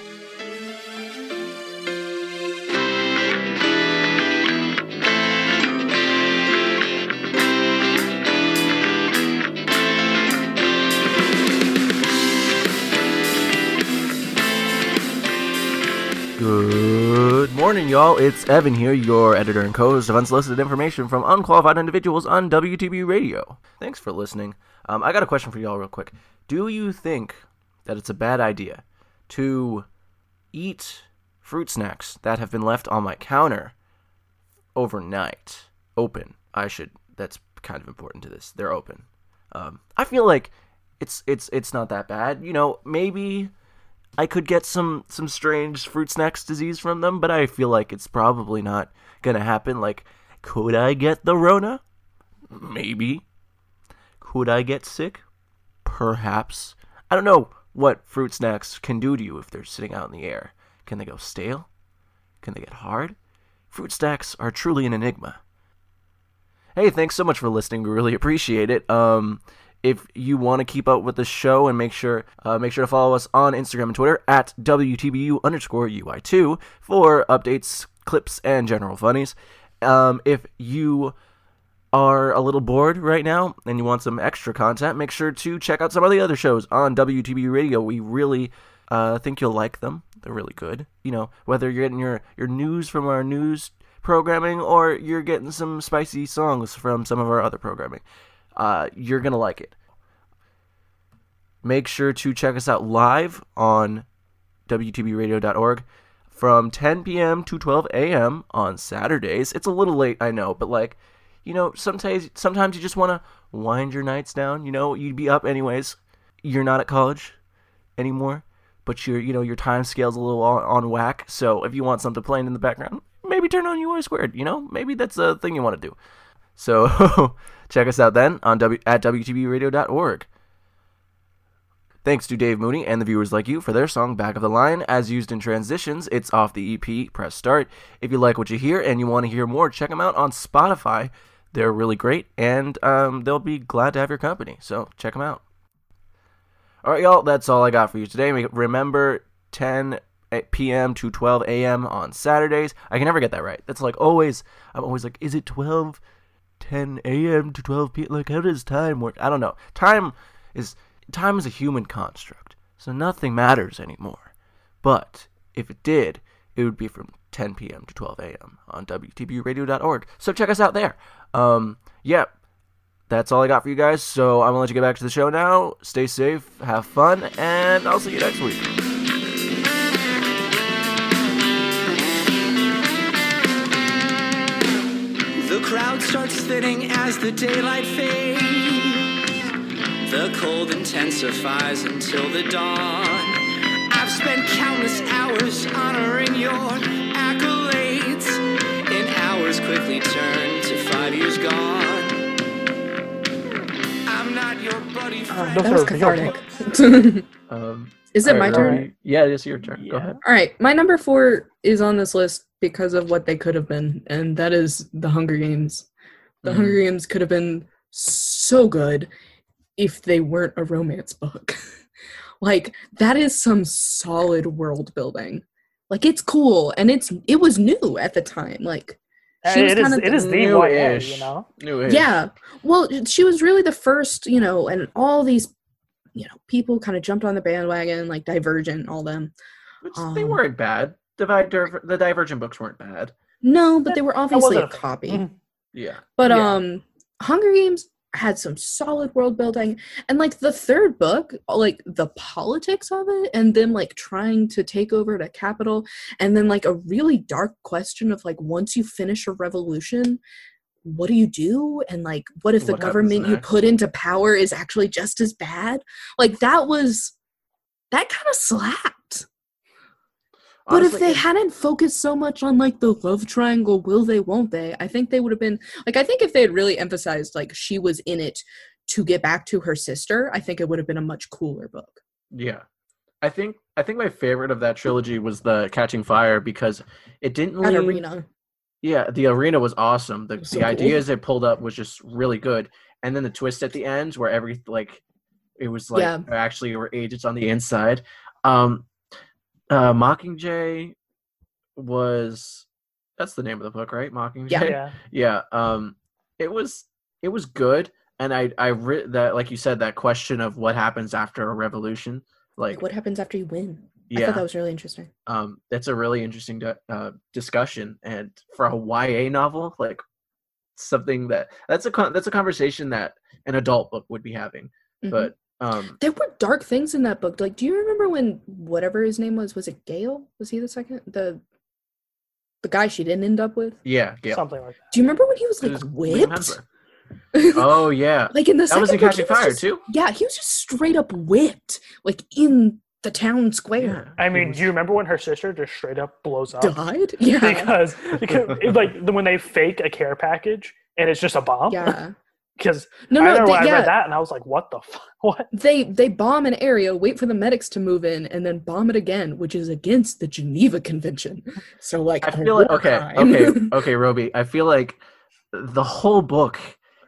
Morning, y'all. It's Evan here, your editor and co-host of Unsolicited Information from Unqualified Individuals on WTBU Radio. Thanks for listening. Um, I got a question for y'all real quick. Do you think that it's a bad idea to eat fruit snacks that have been left on my counter overnight? Open. I should. That's kind of important to this. They're open. Um, I feel like it's it's it's not that bad. You know, maybe I could get some some strange fruit snacks disease from them, but I feel like it's probably not gonna happen. Like, could I get the Rona? Maybe. Could I get sick? Perhaps. I don't know what fruit snacks can do to you if they're sitting out in the air. Can they go stale? Can they get hard? Fruit snacks are truly an enigma. Hey, thanks so much for listening. We really appreciate it. Um, if you want to keep up with the show and make sure uh, make sure to follow us on Instagram and Twitter at WTBU underscore UI2 for updates, clips, and general funnies. Um, if you are a little bored right now and you want some extra content, make sure to check out some of the other shows on WTBU Radio. We really uh, think you'll like them. They're really good. You know, whether you're getting your, your news from our news programming or you're getting some spicy songs from some of our other programming uh, you're going to like it. Make sure to check us out live on WTBURadio.org from 10 p.m. to 12 a.m. on Saturdays. It's a little late, I know, but like, you know, sometimes sometimes you just want to wind your nights down. You know, you'd be up anyways. You're not at college anymore, but your you know your time scale's a little on, on whack. So if you want something playing in the background, maybe turn on UI squared. You know, maybe that's a thing you want to do. So [laughs] check us out then on w- at WTBURadio.org. Thanks to Dave Mooney and the viewers like you for their song Back of the Line. As used in transitions, it's off the EP. Press start. If you like what you hear and you want to hear more, check them out on Spotify. They're really great and um, they'll be glad to have your company. So check them out. All right, y'all, that's all I got for you today. Remember 10 p.m. to 12 a.m. on Saturdays. I can never get that right. That's like always, I'm always like, is it 12? 10 a.m. to 12 p.m. Like, how does time work? I don't know. Time is time is a human construct, so nothing matters anymore. But if it did, it would be from 10 p.m. to 12 a.m. on WTBURadio.org. So check us out there. Um, yeah, that's all I got for you guys. So I'm gonna let you get back to the show now. Stay safe, have fun, and I'll see you next week. The crowd starts thinning as the daylight fades. The cold intensifies until the dawn. I've spent countless hours honoring your accolades, and hours quickly turn to five years gone. I'm not your buddy friend. those That was cathartic. [laughs] Um, Is it all my turn? Rory- Yeah, it's your turn. Go ahead. All right, my number four is on this list because of what they could have been, and that is the Hunger Games. The Mhm. Hunger Games could have been so good if they weren't a romance book. [laughs] like that is some solid world building. Like it's cool, and it's it was new at the time. Like she was it is kind of it is the YA, new-ish. you know. New yeah. Well, she was really the first, you know, and all these, you know, people kind of jumped on the bandwagon, like Divergent, all them. Which they Um, weren't bad. The, Diver- the Divergent books weren't bad. No, but they were obviously a wasn't a- copy. Mhm. Yeah. But Yeah. um Hunger Games had some solid world building and like the third book like the politics of it and them like trying to take over the capital and then like a really dark question of like once you finish a revolution what do you do and like what if the What government you put into power is actually just as bad like that was that kind of slapped but if they it- hadn't focused so much on like the love triangle, will they, won't they? I think they would have been like I think if they had really emphasized like she was in it to get back to her sister, I think it would have been a much cooler book. Yeah. I think I think my favorite of that trilogy was the Catching Fire because it didn't At Arena. Yeah, the arena was awesome. The the so cool. ideas it pulled up was just really good. And then the twist at the end where every like it was like Yeah. actually were agents on the inside. Um uh Mockingjay was that's the name of the book, right? Mockingjay. Yeah. Yeah. [laughs] yeah um it was it was good and i i re- that like you said that question of what happens after a revolution like Like what happens after you win? I yeah, thought that was really interesting. um, that's a really interesting uh, discussion, and for a YA novel, like something that that's a con- that's a conversation that an adult book would be having. Mhm. But um, there were dark things in that book. Like, do you remember when whatever his name was was it Gale? Was he the second the the guy she didn't end up with? yeah, yeah. Something like that. Do you remember when he was like was whipped? Oh yeah, [laughs] like in the that second was in Catching Fire just- too. Yeah, he was just straight up whipped, like in the town square. I mean, do you remember when her sister just straight up blows up? Died? [laughs] Yeah. Because, because it- [laughs] like when they fake a care package and it's just a bomb. yeah. Because No, I no, remember they- when I yeah. read that and I was like, "What the fuck? [laughs] What?" They they bomb an area, wait for the medics to move in, and then bomb it again, which is against the Geneva Convention. So like, I feel like okay, crime. okay, [laughs] okay, Robey. I feel like the whole book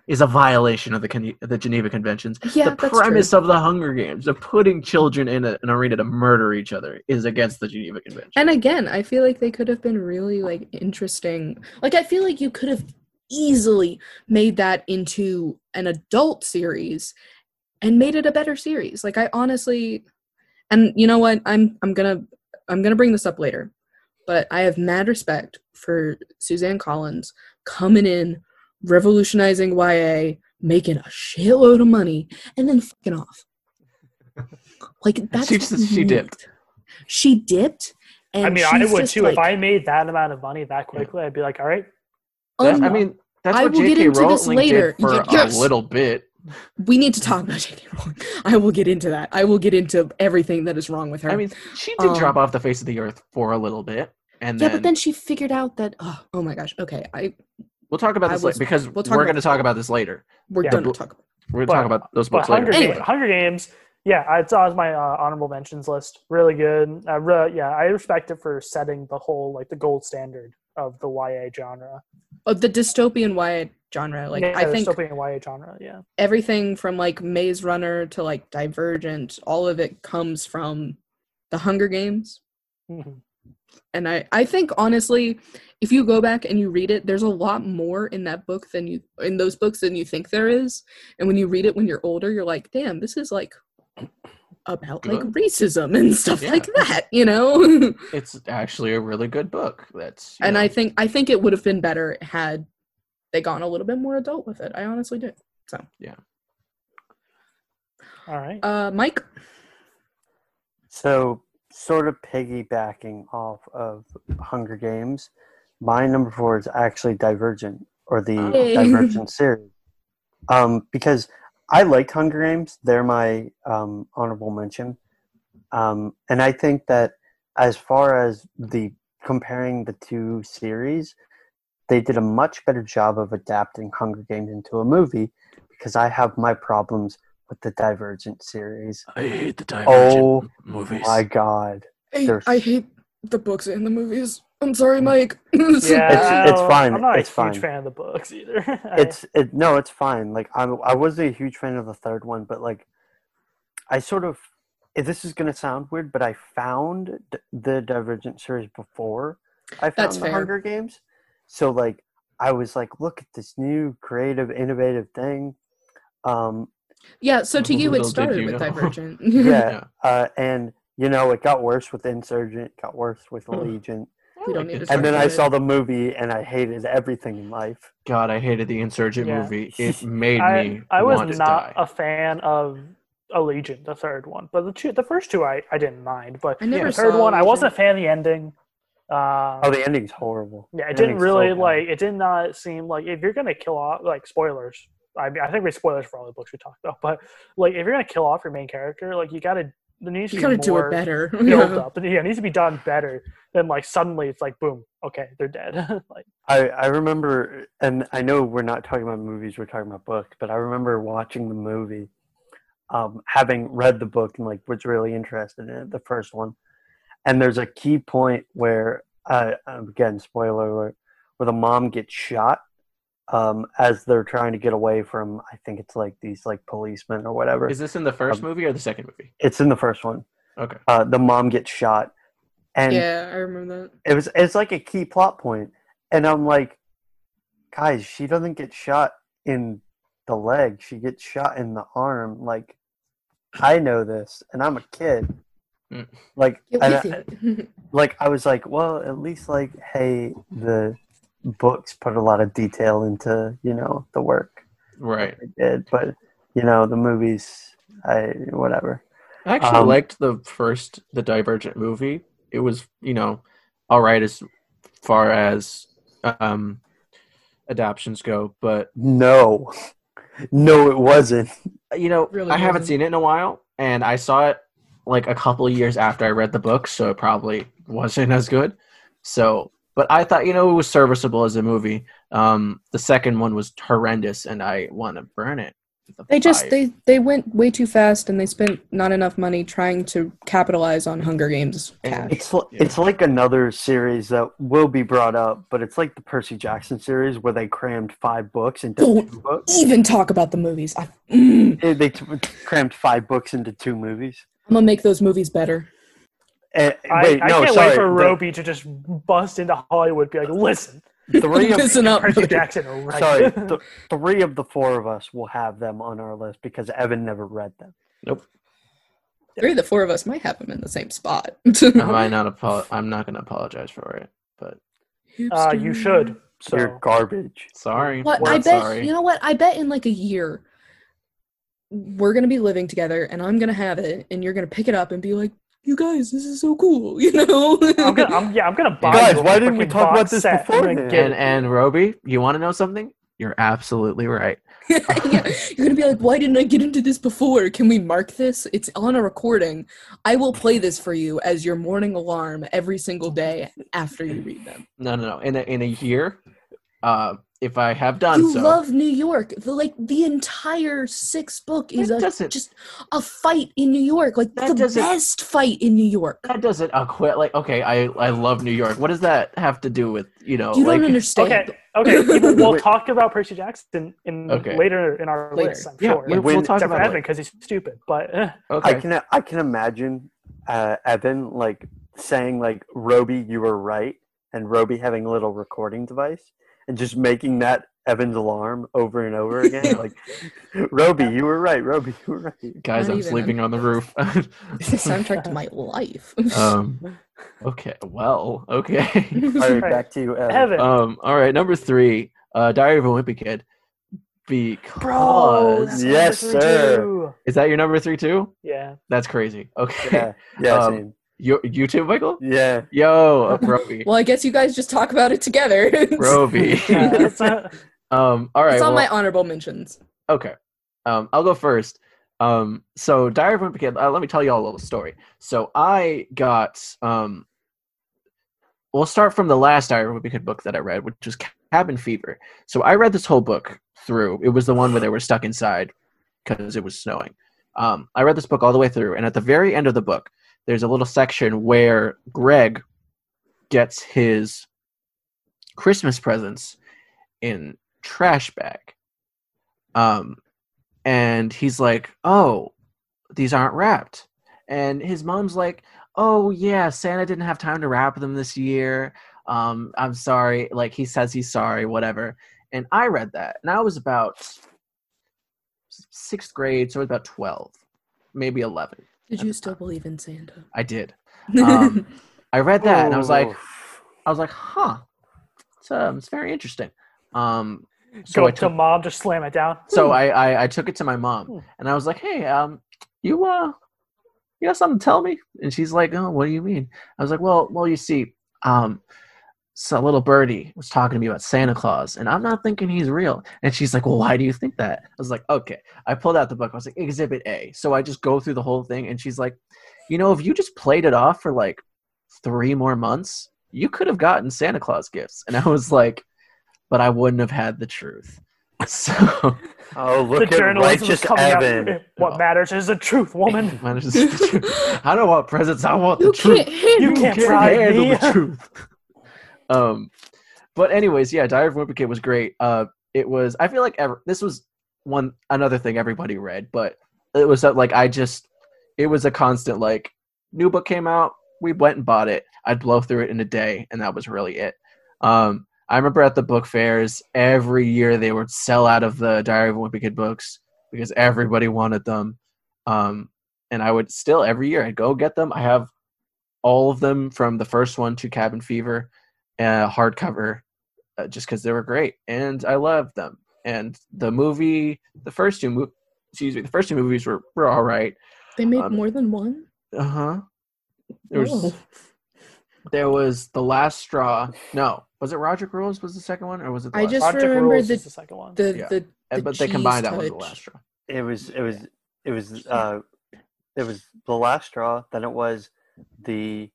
is a violation of the Con- the Geneva Conventions. Yeah, the that's premise true. of the Hunger Games, of putting children in a, an arena to murder each other, is against the Geneva Convention. And again, I feel like they could have been really like interesting. Like I feel like you could have easily made that into an adult series and made it a better series. Like I honestly and you know what? I'm I'm going to I'm going to bring this up later. But I have mad respect for Suzanne Collins coming in, revolutionizing YA, making a shitload of money, and then fucking off. [laughs] Like that's She just- she dipped. She dipped. And I mean, I would too. like, if I made that amount of money that quickly, I'd be like, "All right, oh, That's- I mean, that's I what will get J.K. into this later. did for yes. a little bit. we need to talk about J.K. Rowling. [laughs] I will get into that. I will get into everything that is wrong with her. I mean, she did Um, drop off the face of the earth for a little bit, and yeah, then, but then she figured out that oh, oh my gosh, okay, I we'll talk about I this was- later because we'll we're going to talk about this later. we're Yeah. done to talk. We're going to talk about those books later. Hunger, Anyway. Games, Hunger Games, yeah, it's on my uh, honorable mentions list. Really good. Uh, re- yeah, I respect it for setting the whole like the gold standard of the YA genre. Oh, the dystopian YA genre. Like yeah, I the think dystopian YA genre. Yeah, everything from like Maze Runner to like Divergent, all of it comes from the Hunger Games. Mhm. And I, I think honestly, if you go back and you read it, there's a lot more in that book than you in those books than you think there is. And when you read it when you're older, you're like, damn, this is like about like racism and stuff Yeah. like that, you know? [laughs] It's actually a really good book. That's and know, I think I think it would have been better had they gone a little bit more adult with it. I honestly do. So yeah. all right. uh Mike, So, sort of piggybacking off of Hunger Games, my number four is actually Divergent or the Hey. [laughs] Divergent series. Um, because I liked Hunger Games, they're my um, honorable mention. Um, and I think that as far as the comparing the two series, they did a much better job of adapting Hunger Games into a movie because I have my problems with the Divergent series. I hate the Oh Divergent movies. My God. I, I hate the books and the movies. I'm sorry, Mike. [laughs] Yeah, It's- it's fine, I'm not it's a fine. huge fan of the books either. [laughs] I- it's it no it's fine like i i wasn't a huge fan of the third one but like i sort of if this is going to sound weird but i found d- the divergent series before i found That's the fair. hunger games so like i was like look at this new creative innovative thing um yeah, so to you it started you with know. Divergent. [laughs] yeah, Yeah. uh and you know it got worse with insurgent got worse with allegiant we don't need to and then i saw the movie and i hated everything in life God, I hated the Insurgent Yeah. movie. [laughs] It made I, me I was want to not die. a fan of Allegiant, the third one, but the two, the first two I, I didn't mind, but I never the third saw one I wasn't a fan of the ending. Um, oh the ending's horrible yeah, it The didn't ending's so really like. It did not seem like if you're gonna kill off like spoilers. I mean, I think we spoilers for all the books we talked about, but like if you're gonna kill off your main character, like you gotta there needs to You be gotta do more it better. [laughs] build Yeah. up. Yeah, it needs to be done better than like suddenly it's like boom, okay, they're dead. [laughs] like I, I remember, and I know we're not talking about movies, we're talking about books, but I remember watching the movie, um, having read the book and like was really interested in it, the first one. And there's a key point where, uh, again, spoiler alert, where the mom gets shot um, as they're trying to get away from, I think it's like these like policemen or whatever. Is this in the first Um, movie or the second movie? It's in the first one. Okay. Uh, the mom gets shot, and yeah, I remember that. it was it's like a key plot point and i'm like guys she doesn't get shot in the leg she gets shot in the arm like i know this and i'm a kid Mm. Like, Get and with I- [laughs] like I was like, well, at least like, hey, the books put a lot of detail into you know the work Right. they did, but you know the movies, I whatever. I actually Um, liked the first the Divergent movie. It was, you know, all right as far as um adaptions go, but No, no, it wasn't. you know, Really I haven't wasn't. seen it in a while, and I saw it like a couple of years after I read the book, so it probably wasn't [laughs] as good. So, but I thought, you know, it was serviceable as a movie. Um, the second one was horrendous, and I want to burn it. with a They just they they went way too fast and they spent not enough money trying to capitalize on Hunger Games cash. It's li- Yeah. it's like another series that will be brought up, but it's like the Percy Jackson series where they crammed five books into Don't two books. Even talk about the movies. I, mm, They, they t- crammed five books into two movies. I'm gonna make those movies better. Eh, I, wait, I no, can't sorry. wait for the- Robey to just bust into Hollywood, be like, "Listen, three of [laughs] Listen up. Percy. Jackson, right?" sorry, [laughs] th- three of the four of us will have them on our list because Evan never read them. Nope. Three of the four of us might have them in the same spot. [laughs] I might not apo- I'm not going to apologize for it, but uh, you should. So You're garbage. sorry. What Well, I bet sorry. you know what I bet in like a year we're gonna be living together and I'm gonna have it and you're gonna pick it up and be like, you guys, this is so cool, [laughs] you know? I'm gonna, I'm, yeah, I'm gonna buy. Guys, why didn't we talk about this before? I'm gonna beforehand? get and and Robey, you want to know something? You're absolutely right. [laughs] yeah, you're gonna be like, why didn't I get into this before? Can we mark this? It's on a recording. I will play this for you as your morning alarm every single day after you read them. No, no, no. In a, in a year, uh, if I have done You so, love New York. The like the entire sixth book is a, just a fight in New York, like That the best fight in New York. that doesn't acquit. Like, okay, I I love New York. What does that have to do with you know? You like, don't understand. Okay, okay. even- we'll [laughs] talk about Percy Jackson in Okay. later in our Later. list. I'm Yeah, sure. we'll, When- we'll talk about Evan it. because he's stupid. But eh. Okay. I can I can imagine uh, Evan like saying like Robey, you were right, and Robey having a little recording device and just making that Evan's alarm over and over again. [laughs] like Robey, you were right. Robey, you were right. Guys, Not I'm even. sleeping on the roof. [laughs] It's the soundtrack to my life. um. [laughs] Okay. Well. Okay. All right, back to you, Evan. Evan, um. All right. Number three. Uh. Diary of a Wimpy Kid. Because bro, that's Yes, sir. two. is that your number three too? Yeah, That's crazy. Okay. Yeah, yeah, Um, same. You you too, Michael? yeah. Yo, uh, Robey. [laughs] well, I guess you guys just talk about it together. [laughs] Robey. yeah [laughs] that's not, um. All right. it's on well, my honorable mentions. Okay. Um, I'll go first. Um, so Diary of a Wimpy Kid. Uh, let me tell you all a little story. So I got. Um, we'll start from the last Diary of a Wimpy Kid book that I read, which was Cabin Fever. So I read this whole book through. It was the one where they were stuck inside because it was snowing. Um, I read this book all the way through, and at the very end of the book, there's a little section where Greg gets his Christmas presents in trash bag. Um, and he's like, "Oh, these aren't wrapped." And his mom's like, "Oh yeah, Santa didn't have time to wrap them this year. Um, I'm sorry." Like he says he's sorry, whatever. And I read that, and I was about sixth grade, so I was about twelve, maybe eleven. Did you still believe in Santa? I did. [laughs] Um, I read that, and I was like. I was like, "Huh, it's um, it's very interesting." Um, so go I to took mom, just slam it down. so I, I I took it to my mom Hmm. and I was like, "Hey, um, you uh, you got something to tell me?" And she's like, "Oh, what do you mean?" I was like, "Well, well, you see, um, so little birdie was talking to me about Santa Claus, and I'm not thinking he's real." And she's like, "Well, why do you think that?" I was like, "Okay." I pulled out the book. I was like, "Exhibit A." So I just go through the whole thing, and she's like, "You know, if you just played it off for like three more months, you could have gotten Santa Claus gifts." And I was like, "But I wouldn't have had the truth." [laughs] So. Oh, the look at journalism is righteous coming out. Evan. What oh. matters is the truth, woman. Man, it's just the truth. I don't want presents. I want the You truth. can't handle You can't can't handle me. the [laughs] truth. Um, but anyways, yeah, Diary of a Wimpy Kid was great. Uh, it was. I feel like ever, this was one another thing everybody read, but it was uh, like I just. It was a constant like new book came out, we went and bought it. I'd blow through it in a day, and that was really it. Um, I remember at the book fairs every year they would sell out of the Diary of a Wimpy Kid books because everybody wanted them. Um, and I would still every year I'd go get them. I have all of them from the first one to Cabin Fever, uh, hardcover, uh, just because they were great, and I loved them. And the movie, the first two, mo- excuse me, the first two movies were were all right. They made Um, more than one. Uh huh. There was Oh. there was the last straw. No, was it Rodrick Rules? Was the second one, or was it? The I last just straw? Project remember the- the second one. The Yeah. the, the but they cheese combined that with the last straw. It was it was it was uh it was the last straw. Then it was the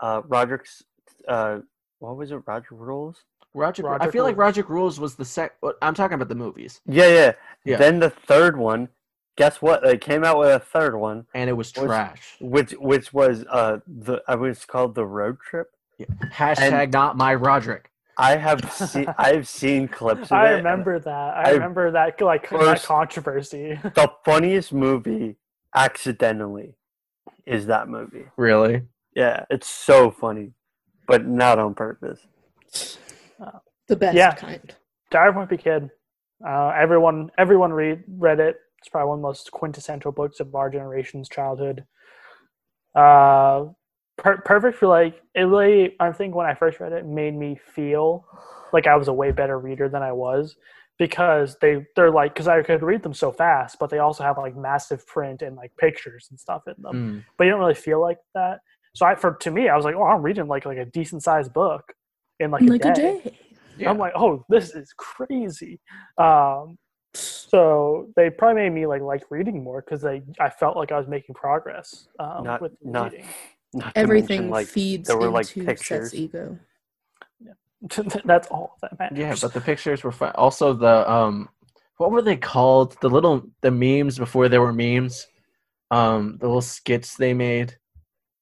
uh Rodrick's uh what was it? Rodrick Rules. Roger, I Roger feel like Rules. Rodrick Rules was the sec. I'm talking about the movies, Yeah, yeah. Yeah. Then the third one. Guess what? They came out with a third one, and it was Was- trash. which which was uh the I was called the road trip. Hashtag not my Rodrick. I have seen I've seen [laughs] clips of it. I it. remember that. I, I remember that like that controversy. [laughs] the funniest movie accidentally is that movie. Really? Yeah. It's so funny, but not on purpose. The best Yeah. kind. Diary of a Wimpy Kid. Uh, everyone, everyone read read it. It's probably one of the most quintessential books of our generation's childhood. Uh, per- perfect for like it. Really, I think when I first read it, made me feel like I was a way better reader than I was because they they're like because I could read them so fast, but they also have like massive print and like pictures and stuff in them. Mm. But you don't really feel like that. So I, for to me, I was like, oh, I'm reading like like a decent sized book in like, Like a a day. day. Yeah. I'm like, oh, this is crazy. Um, so they probably made me like like reading more because they I felt like I was making progress um, Not- with the not- reading. Not Everything mention, like, feeds there were into like pictures. Seth's ego. [laughs] That's all that matters. Yeah, but the pictures were fun. Also, the um, what were they called? The little the memes before there were memes. Um, the little skits they made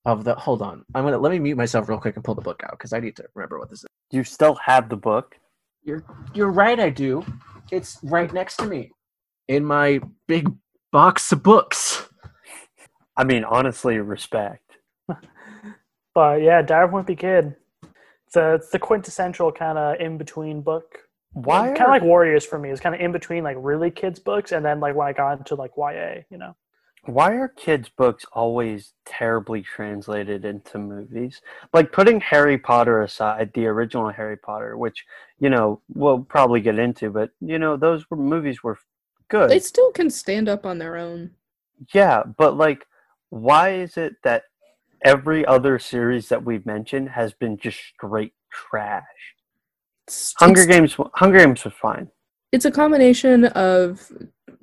of the. Hold on, I'm gonna let me mute myself real quick and pull the book out because I need to remember what this is. You still have the book. You're you're right. I do. It's right next to me in my big box of books. I mean, honestly, respect. [laughs] But yeah, Diary of a Wimpy Kid. It's, a, it's the quintessential kind of in between book. Why? kind are- of like Warriors for me. It's kind of in between like really kids books and then like when I got into like YA, you know. Why are kids' books always terribly translated into movies? Like putting Harry Potter aside, the original Harry Potter, which you know we'll probably get into, but you know those were movies were good. They still can stand up on their own. Yeah, but like, why is it that every other series that we've mentioned has been just straight trash? It's, Hunger it's, Games, Hunger Games was fine. It's a combination of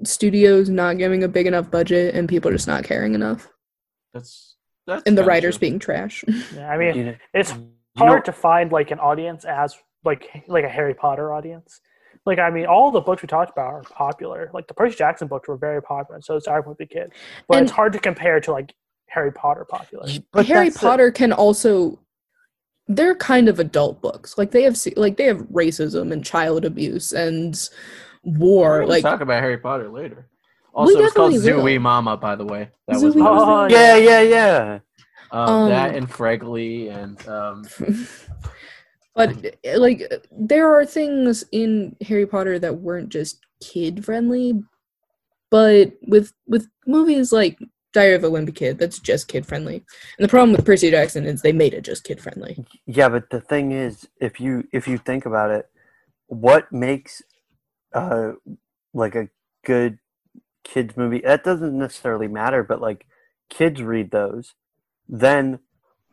studios not giving a big enough budget and people just not caring enough, That's that's and the writers true. being trash. Yeah, I [laughs] mean, it's hard to find like an audience as like like a Harry Potter audience. Like I mean, all the books we talked about are popular. Like the Percy Jackson books were very popular, and so is Diary of a Wimpy Kid. But And- it's hard to compare to like Harry Potter popular. but Harry that's the- Potter can also they're kind of adult books. Like they have like they have racism and child abuse and war. gonna Like talk about Harry Potter later. Also, it's called definitely will. Zoo-Wee Mama, by the way. That was Zoo-Wee my Oh, mistake. yeah, yeah, yeah. Um, that Um, and Fregley and um, [laughs] but like there are things in Harry Potter that weren't just kid friendly, but with with movies like Diary of a Wimpy Kid, that's just kid friendly. And the problem with Percy Jackson is they made it just kid friendly. Yeah, but the thing is, if you if you think about it, what makes uh like a good kids movie? That doesn't necessarily matter, but like kids read those, then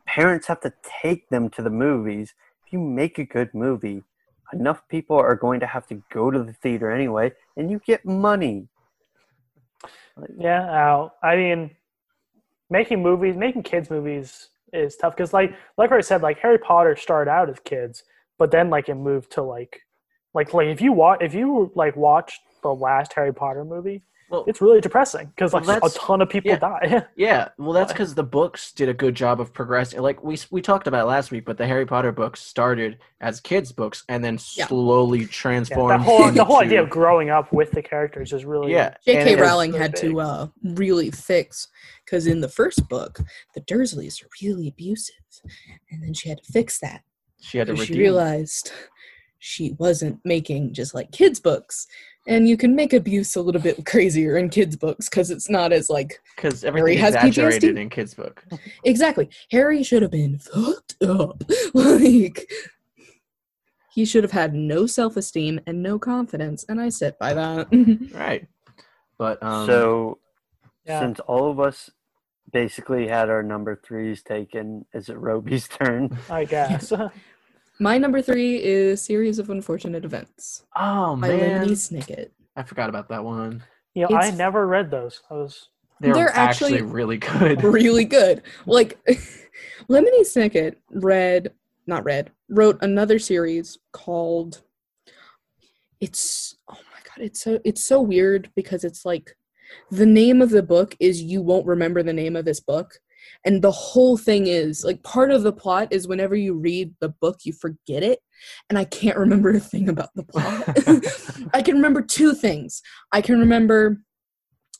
parents have to take them to the movies. If you make a good movie, enough people are going to have to go to the theater anyway, and you get money. Yeah, I mean, making movies, making kids movies is tough because, like, like I said, like Harry Potter started out as kids, but then like it moved to like, like, like if you watch, if you like watch the last Harry Potter movie, well, it's really depressing because Well, like a ton of people yeah. die. [laughs] yeah, well, that's because the books did a good job of progressing. Like we we talked about last week, but the Harry Potter books started as kids' books and then Yeah. slowly Yeah, transformed. the whole the whole idea of growing up with the characters is really yeah, J.K. it- Rowling so had big. to uh, really fix because in the first book, the Dursleys are really abusive, and then she had to fix that. She had to because she redeem. realized she wasn't making just like kids books And you can make abuse a little bit [laughs] crazier in kids' books because it's not as like Because Harry everything has exaggerated PTSD? in kids' book. [laughs] exactly. Harry should have been fucked up. [laughs] like he should have had no self-esteem and no confidence, and I sit by that. Right. But um so, Yeah. since all of us basically had our number threes taken, is it Robey's turn? I guess. My number three is Series of Unfortunate Events Oh by man. Lemony Snicket. I forgot about that one. you know, I never read those. I was They're, They're actually, actually really good. [laughs] really good. Like [laughs] Lemony Snicket read, not read, wrote another series called. It's oh my god! It's so it's so weird because it's like the name of the book is you won't remember the name of this book, and the whole thing is like part of the plot is whenever you read the book you forget it, and I can't remember a thing about the plot. [laughs] I can remember two things. I can remember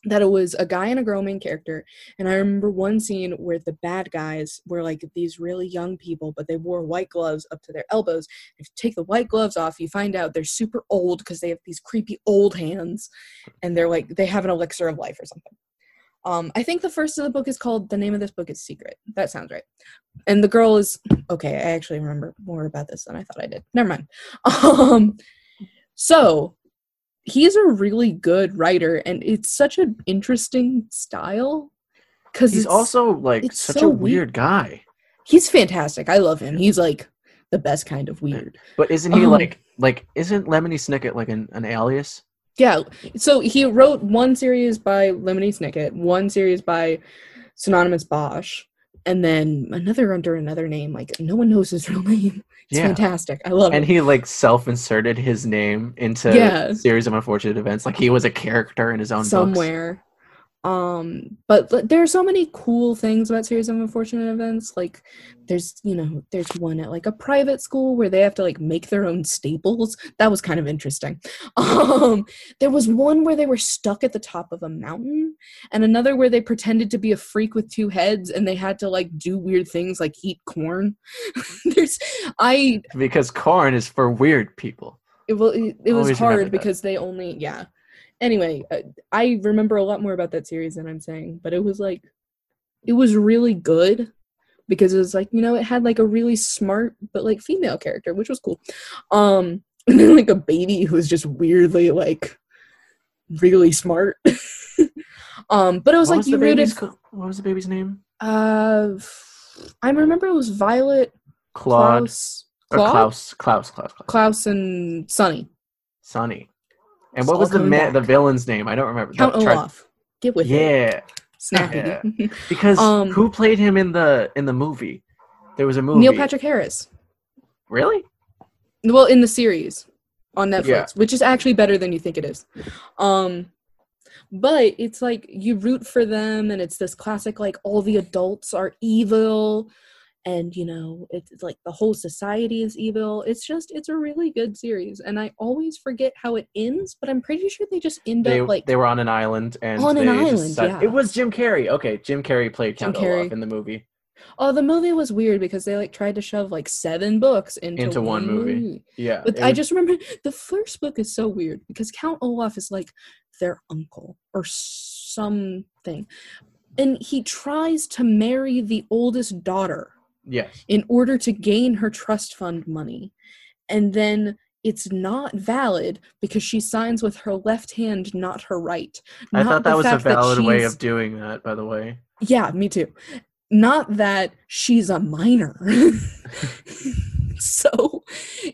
that it was a guy and a girl main character. And i remember one scene where the bad guys were like these really young people but they wore white gloves up to their elbows. If you take the white gloves off you find out they're super old because they have these creepy old hands. And they're like they have an elixir of life or something um i think the first of the book is called the name of this book is secret. That sounds right. And the girl is okay i actually remember more about this than i thought i did. Never mind. [laughs] Um so he's a really good writer and it's such an interesting style because He's also like such so a weird. guy. he's fantastic. I love him. He's like the best kind of weird. But isn't he Um, like like isn't Lemony Snicket like an, an alias? Yeah so he wrote one series by lemony snicket one series by Pseudonymous Bosch and then another under another name like no one knows his [laughs] real name it's Yeah. fantastic i love And it And he like self-inserted his name into Yeah. series of unfortunate events. Like he was a character in his own books. Um but there are so many cool things about series of unfortunate events like there's you know there's one at like a private school where they have to like make their own staples. That was kind of interesting. [laughs] Um there was one where they were stuck at the top of a mountain and another where they pretended to be a freak with two heads and they had to like do weird things like eat corn. [laughs] There's i Because corn is for weird people. it, well, it, it was hard because they only yeah anyway uh, i remember a lot more about that series than i'm saying but it was like it was really good because it was like you know it had like a really smart but like female character which was cool um [laughs] and then like a baby who was just weirdly like really smart [laughs] um but it was what like was you rooted co- what was the baby's name? uh i remember it was violet Claude klaus or Claude? Klaus Klaus Klaus Klaus. klaus and sunny Sonny. And It's what was the man, the villain's name? I don't remember. count No, Char- olaf get with it Yeah, snappy [laughs] because Um, who played him in the in the movie? There was a movie. Neil Patrick Harris. Really? Well, in the series on Netflix, Yeah. which is actually better than you think it is. Um but it's like you root for them and it's this classic like all the adults are evil and you know it's like the whole society is evil. It's just it's a really good series and I always forget how it ends, but I'm pretty sure they just end They up like they were on an island and On an island, decided- yeah. It was Jim Carrey. Okay, Jim Carrey played Count Olaf in the movie. Oh, the movie was weird because they like tried to shove like seven books into, Into one movie. Yeah, But I was- just remember [laughs] the first book is so weird because Count Olaf is like their uncle or something. And he tries to marry the oldest daughter yes. in order to gain her trust fund money. And then it's not valid because she signs with her left hand, not her right. I thought that was a valid way of doing that. By the way, yeah, me too. Not that she's a minor. [laughs] [laughs] so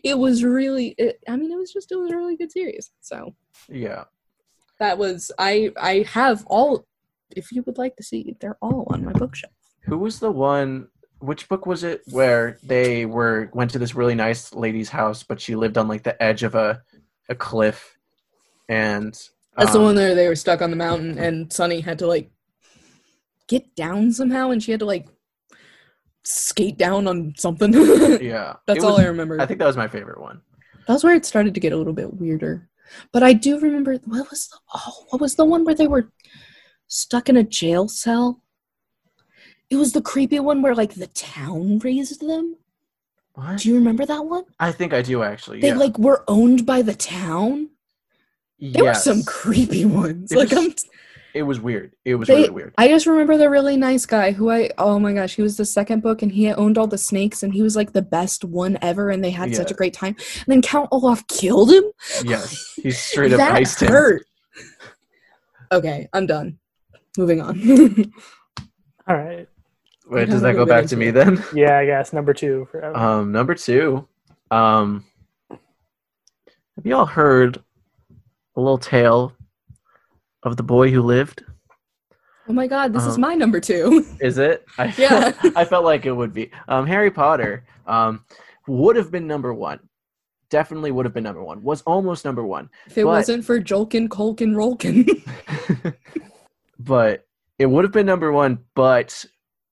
it was really, it, I mean, it was just, it was a really good series. So yeah. that was, I, I have all, if you would like to see, they're all on my bookshelf. Who was the one? Which book was it where they were went to this really nice lady's house, but she lived on like the edge of a a cliff, and That's the um, one where they were stuck on the mountain and Sunny had to like get down somehow and she had to like skate down on something. [laughs] Yeah, That's it all I remember. I think that was my favorite one. That's where it started to get a little bit weirder. But I do remember what was the oh what was the one where they were stuck in a jail cell? It was the creepy one where like the town raised them. What? Do you remember that one? I think I do actually. They yeah. like were owned by the town. There yes. were some creepy ones. It like was- I'm It was weird. It was They- really weird. I just remember the really nice guy who I oh my gosh, he was the second book and he owned all the snakes and he was like the best one ever and they had such a great time. And then Count Olaf killed him. Yes, he straight up that iced him. hurt. okay, I'm done. Moving on. [laughs] All right. Wait, does that go back to me then? [laughs] Yeah, I guess number two. For, Um, number two. Um, have you all heard a little tale of the boy who lived? oh my god, this is Um, my number two. [laughs] Is it? I Yeah. I felt like it would be. Um, Harry Potter. Um, would have been number one. Definitely would have been number one. Was almost number one. If it but- wasn't for Jolkin, Colkin, Rolkin. [laughs] but it would have been number one. But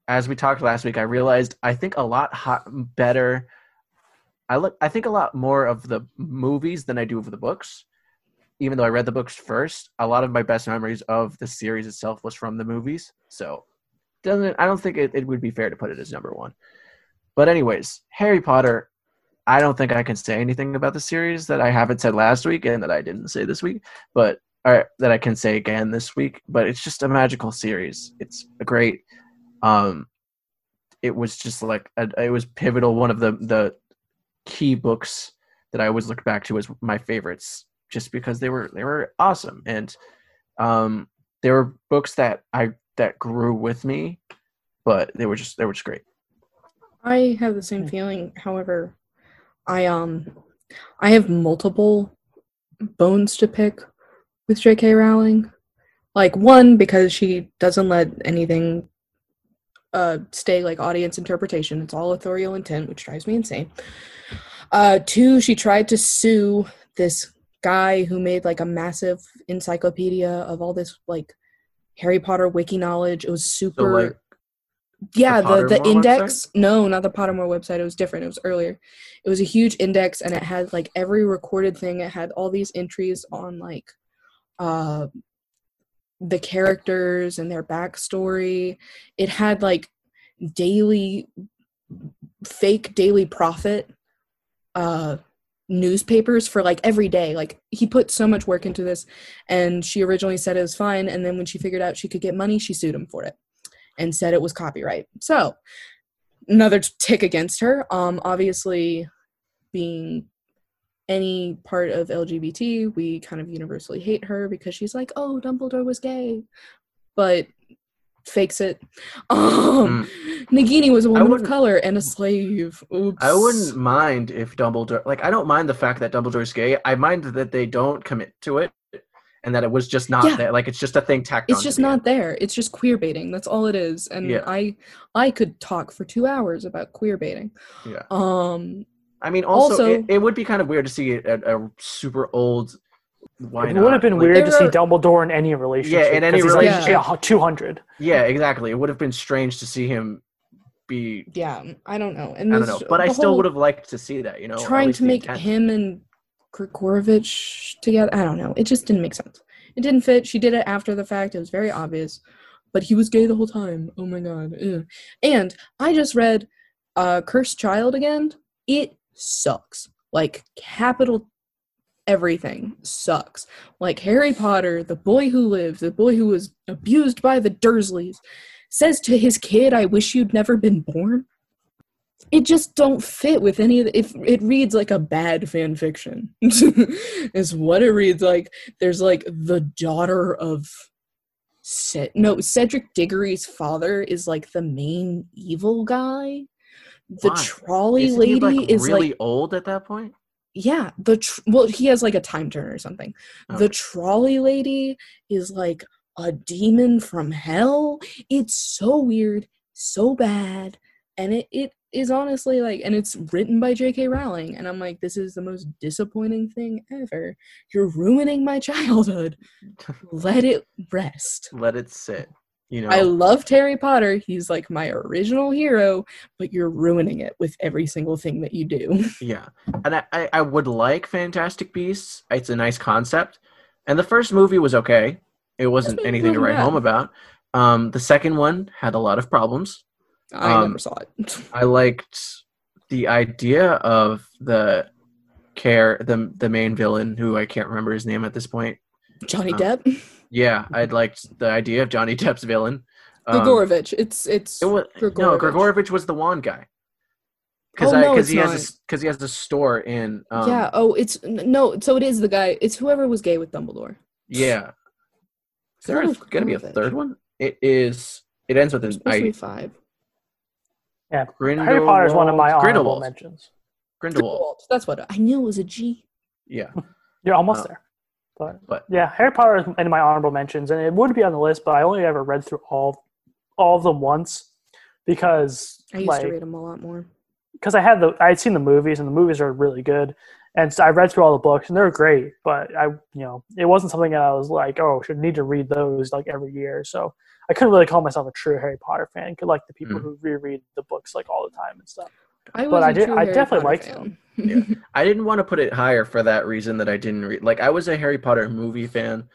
as we talked last week, I realized I think a lot hot, better. I look. I think a lot more of the movies than I do of the books. Even though I read the books first, a lot of my best memories of the series itself was from the movies. So, doesn't I don't think it, it would be fair to put it as number one. But anyways, Harry Potter. I don't think I can say anything about the series that I haven't said last week and that I didn't say this week. But or that I can say again this week, but it's just a magical series. It's a great. Um, it was just like a, it was pivotal. One of the the key books that I always look back to as my favorites, just because they were they were awesome and um, they were books that I that grew with me, but they were just they were just great. I have the same feeling. However, I um I have multiple bones to pick with J.K. Rowling. Like one because she doesn't let anything uh stay like audience interpretation. It's all authorial intent, which drives me insane. Uh two, she tried to sue this guy who made like a massive encyclopedia of all this like Harry Potter wiki knowledge. It was super like, yeah the the, Pottermore index no not the pottermore website it was different it was earlier it was a huge index and it had like every recorded thing it had all these entries on like uh the characters and their backstory it had like daily fake daily prophet uh newspapers for like every day like he put so much work into this and she originally said it was fine and then when she figured out she could get money she sued him for it and said it was copyright. So another tick against her. Um, obviously, being any part of LGBT, we kind of universally hate her because she's like, "Oh, Dumbledore was gay," but fakes it. [laughs] Um, Nagini was a woman of color and a slave. Oops. I wouldn't mind if Dumbledore, like, I don't mind the fact that Dumbledore's gay. I mind that they don't commit to it, and that it was just not Yeah. there. Like, it's just a thing tacked on. It's just not there. It's just queer baiting. That's all it is. And Yeah. I, I could talk for two hours about queer baiting. Yeah. Um, I mean, also, Also- it, it would be kind of weird to see a, a super old. Why it not? would have been Like, weird to There see Dumbledore in any relationship. Yeah, in any 'cause he's like, relationship. yeah, 200. Yeah, exactly. It would have been strange to see him be. yeah, I don't know. And I don't know, but I still would have liked to see that. You know, trying to make intent. him and Gregorovitch together. I don't know. It just didn't make sense. It didn't fit. She did it after the fact. It was very obvious. But he was gay the whole time. Oh my god. Ew. And I just read uh Cursed Child again. It sucks. Like capital everything sucks. Like Harry Potter, the boy who lived, the boy who was abused by the Dursleys, says to his kid, I wish you'd never been born it just don't fit with any of the, if it reads like a bad fan fiction [laughs] is what it reads like there's like the daughter of no cedric diggory's father is like the main evil guy the Why? trolley Isn't lady like, is really like old at that point. yeah the tr- well he has like a time turn or something the trolley lady is like a demon from hell it's so weird so bad and it, it is honestly like and it's written by jk rowling and i'm like this is the most disappointing thing ever you're ruining my [laughs] childhood [laughs] let it rest Let it sit. You know, i loved harry potter he's like my original hero but you're ruining it with every single thing that you do [laughs] Yeah, and I, I, would like Fantastic Beasts. It's a nice concept, and the first movie was okay. It wasn't anything to write bad. home about. Um, the second one had a lot of problems. i Um, never saw it [laughs] I liked the idea of the care the the main villain, who I can't remember his name at this point. Johnny Um, Depp, [laughs] Yeah, I liked the idea of Johnny [laughs] Depp's villain. Um, Gregorovitch. It's it's It was, no, Gregorovitch. Gregorovitch was the wand guy. Because Oh, no, because he has not. a, because he has a store in um, yeah. Oh, it's no. So it is the guy. It's whoever was gay with Dumbledore. yeah. Is there gonna be a third one? It is. It ends with an supposed be I. five. Yeah, Grindelwald. Harry Potter is one of my honorable Grindelwald. mentions. Grindelwald. Grindelwald. That's what I knew. It was a G. Yeah, [laughs] You're almost Oh. there. But, but yeah, Harry Potter is in my honorable mentions, and it would be on the list, but I only ever read through all all of them once because I used like to read them a lot more. because I had the I had seen the movies and the movies are really good, and so I read through all the books and they're great. But I, you know, it wasn't something that I was like, oh, should need to read those like every year. So I couldn't really call myself a true Harry Potter fan. Could like the people Mm. who reread the books like all the time and stuff. I was But a I did- I definitely Potter liked fan. [laughs] Yeah. I didn't want to put it higher for that reason that I didn't read. Like I was a Harry Potter movie fan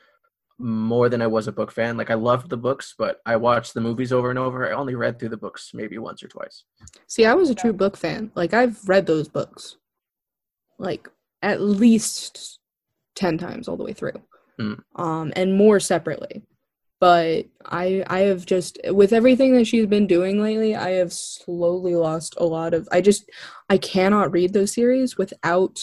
more than I was a book fan. Like I loved the books, but I watched the movies over and over. I only read through the books maybe once or twice. See, I was a true book fan. Like I've read those books, like at least ten times all the way through, Mm. um, and more separately. But I, I have just with everything that she's been doing lately, I have slowly lost a lot of. I just, I cannot read those series without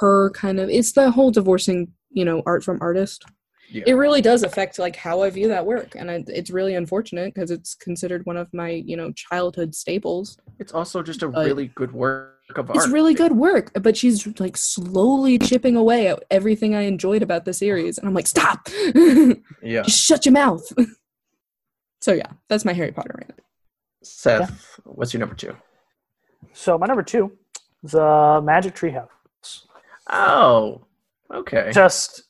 her kind of. It's the whole divorcing, you know, art from artist. Yeah. It really does affect like how I view that work, and I, it's really unfortunate because it's considered one of my, you know, childhood staples. It's also just a But- really good work. It's really good work, but she's like slowly chipping away at everything I enjoyed about the series, and I'm like, stop, [laughs] Yeah. just shut your mouth. [laughs] so yeah, that's my Harry Potter rant. Seth, what's your number two? So my number two is uh, Magic Treehouse. Oh, okay. Just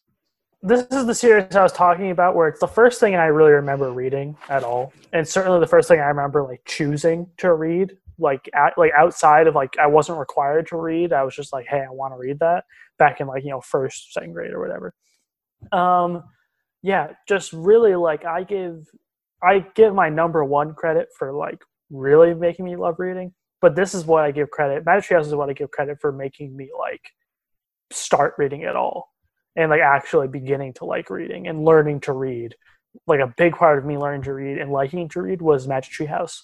this is the series I was talking about, where it's the first thing I really remember reading at all, and certainly the first thing I remember like choosing to read, like at, like outside of like I wasn't required to read. I was just like, hey, I want to read that back in like you know first, second grade or whatever. Um, yeah, just really like I give I give my number one credit for like really making me love reading. But this is what I give credit. Magic Treehouse is what I give credit for making me like start reading at all and like actually beginning to like reading and learning to read. Like a big part of me learning to read and liking to read was Magic Treehouse.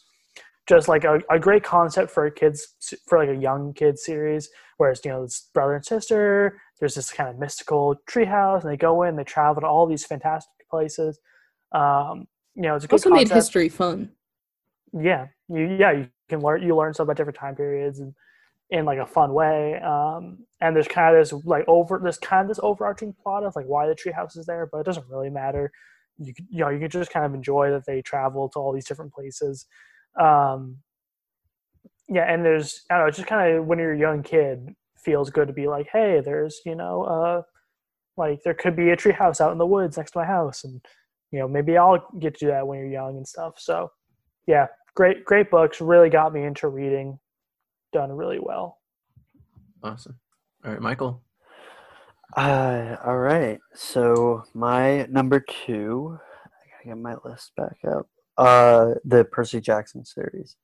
Just like a, a great concept for a kids for like a young kid series, whereas you know it's brother and sister. There's this kind of mystical treehouse, and they go in, they travel to all these fantastic places. Um, you know, it's a good Also made history fun. yeah you yeah you can learn you learn stuff about different time periods and in like a fun way um and there's kind of this like over this kind of this overarching plot of like why the treehouse is there but it doesn't really matter you you know you can just kind of enjoy that they travel to all these different places um yeah and there's i don't know it's just kind of when you're a young kid feels good to be like hey there's you know uh like there could be a treehouse out in the woods next to my house and you know maybe i'll get to do that when you're young and stuff so yeah great great books really got me into reading done really well Awesome. All right, Michael. Uh, all right. So my number two, I gotta get my list back up. Uh, the Percy Jackson series.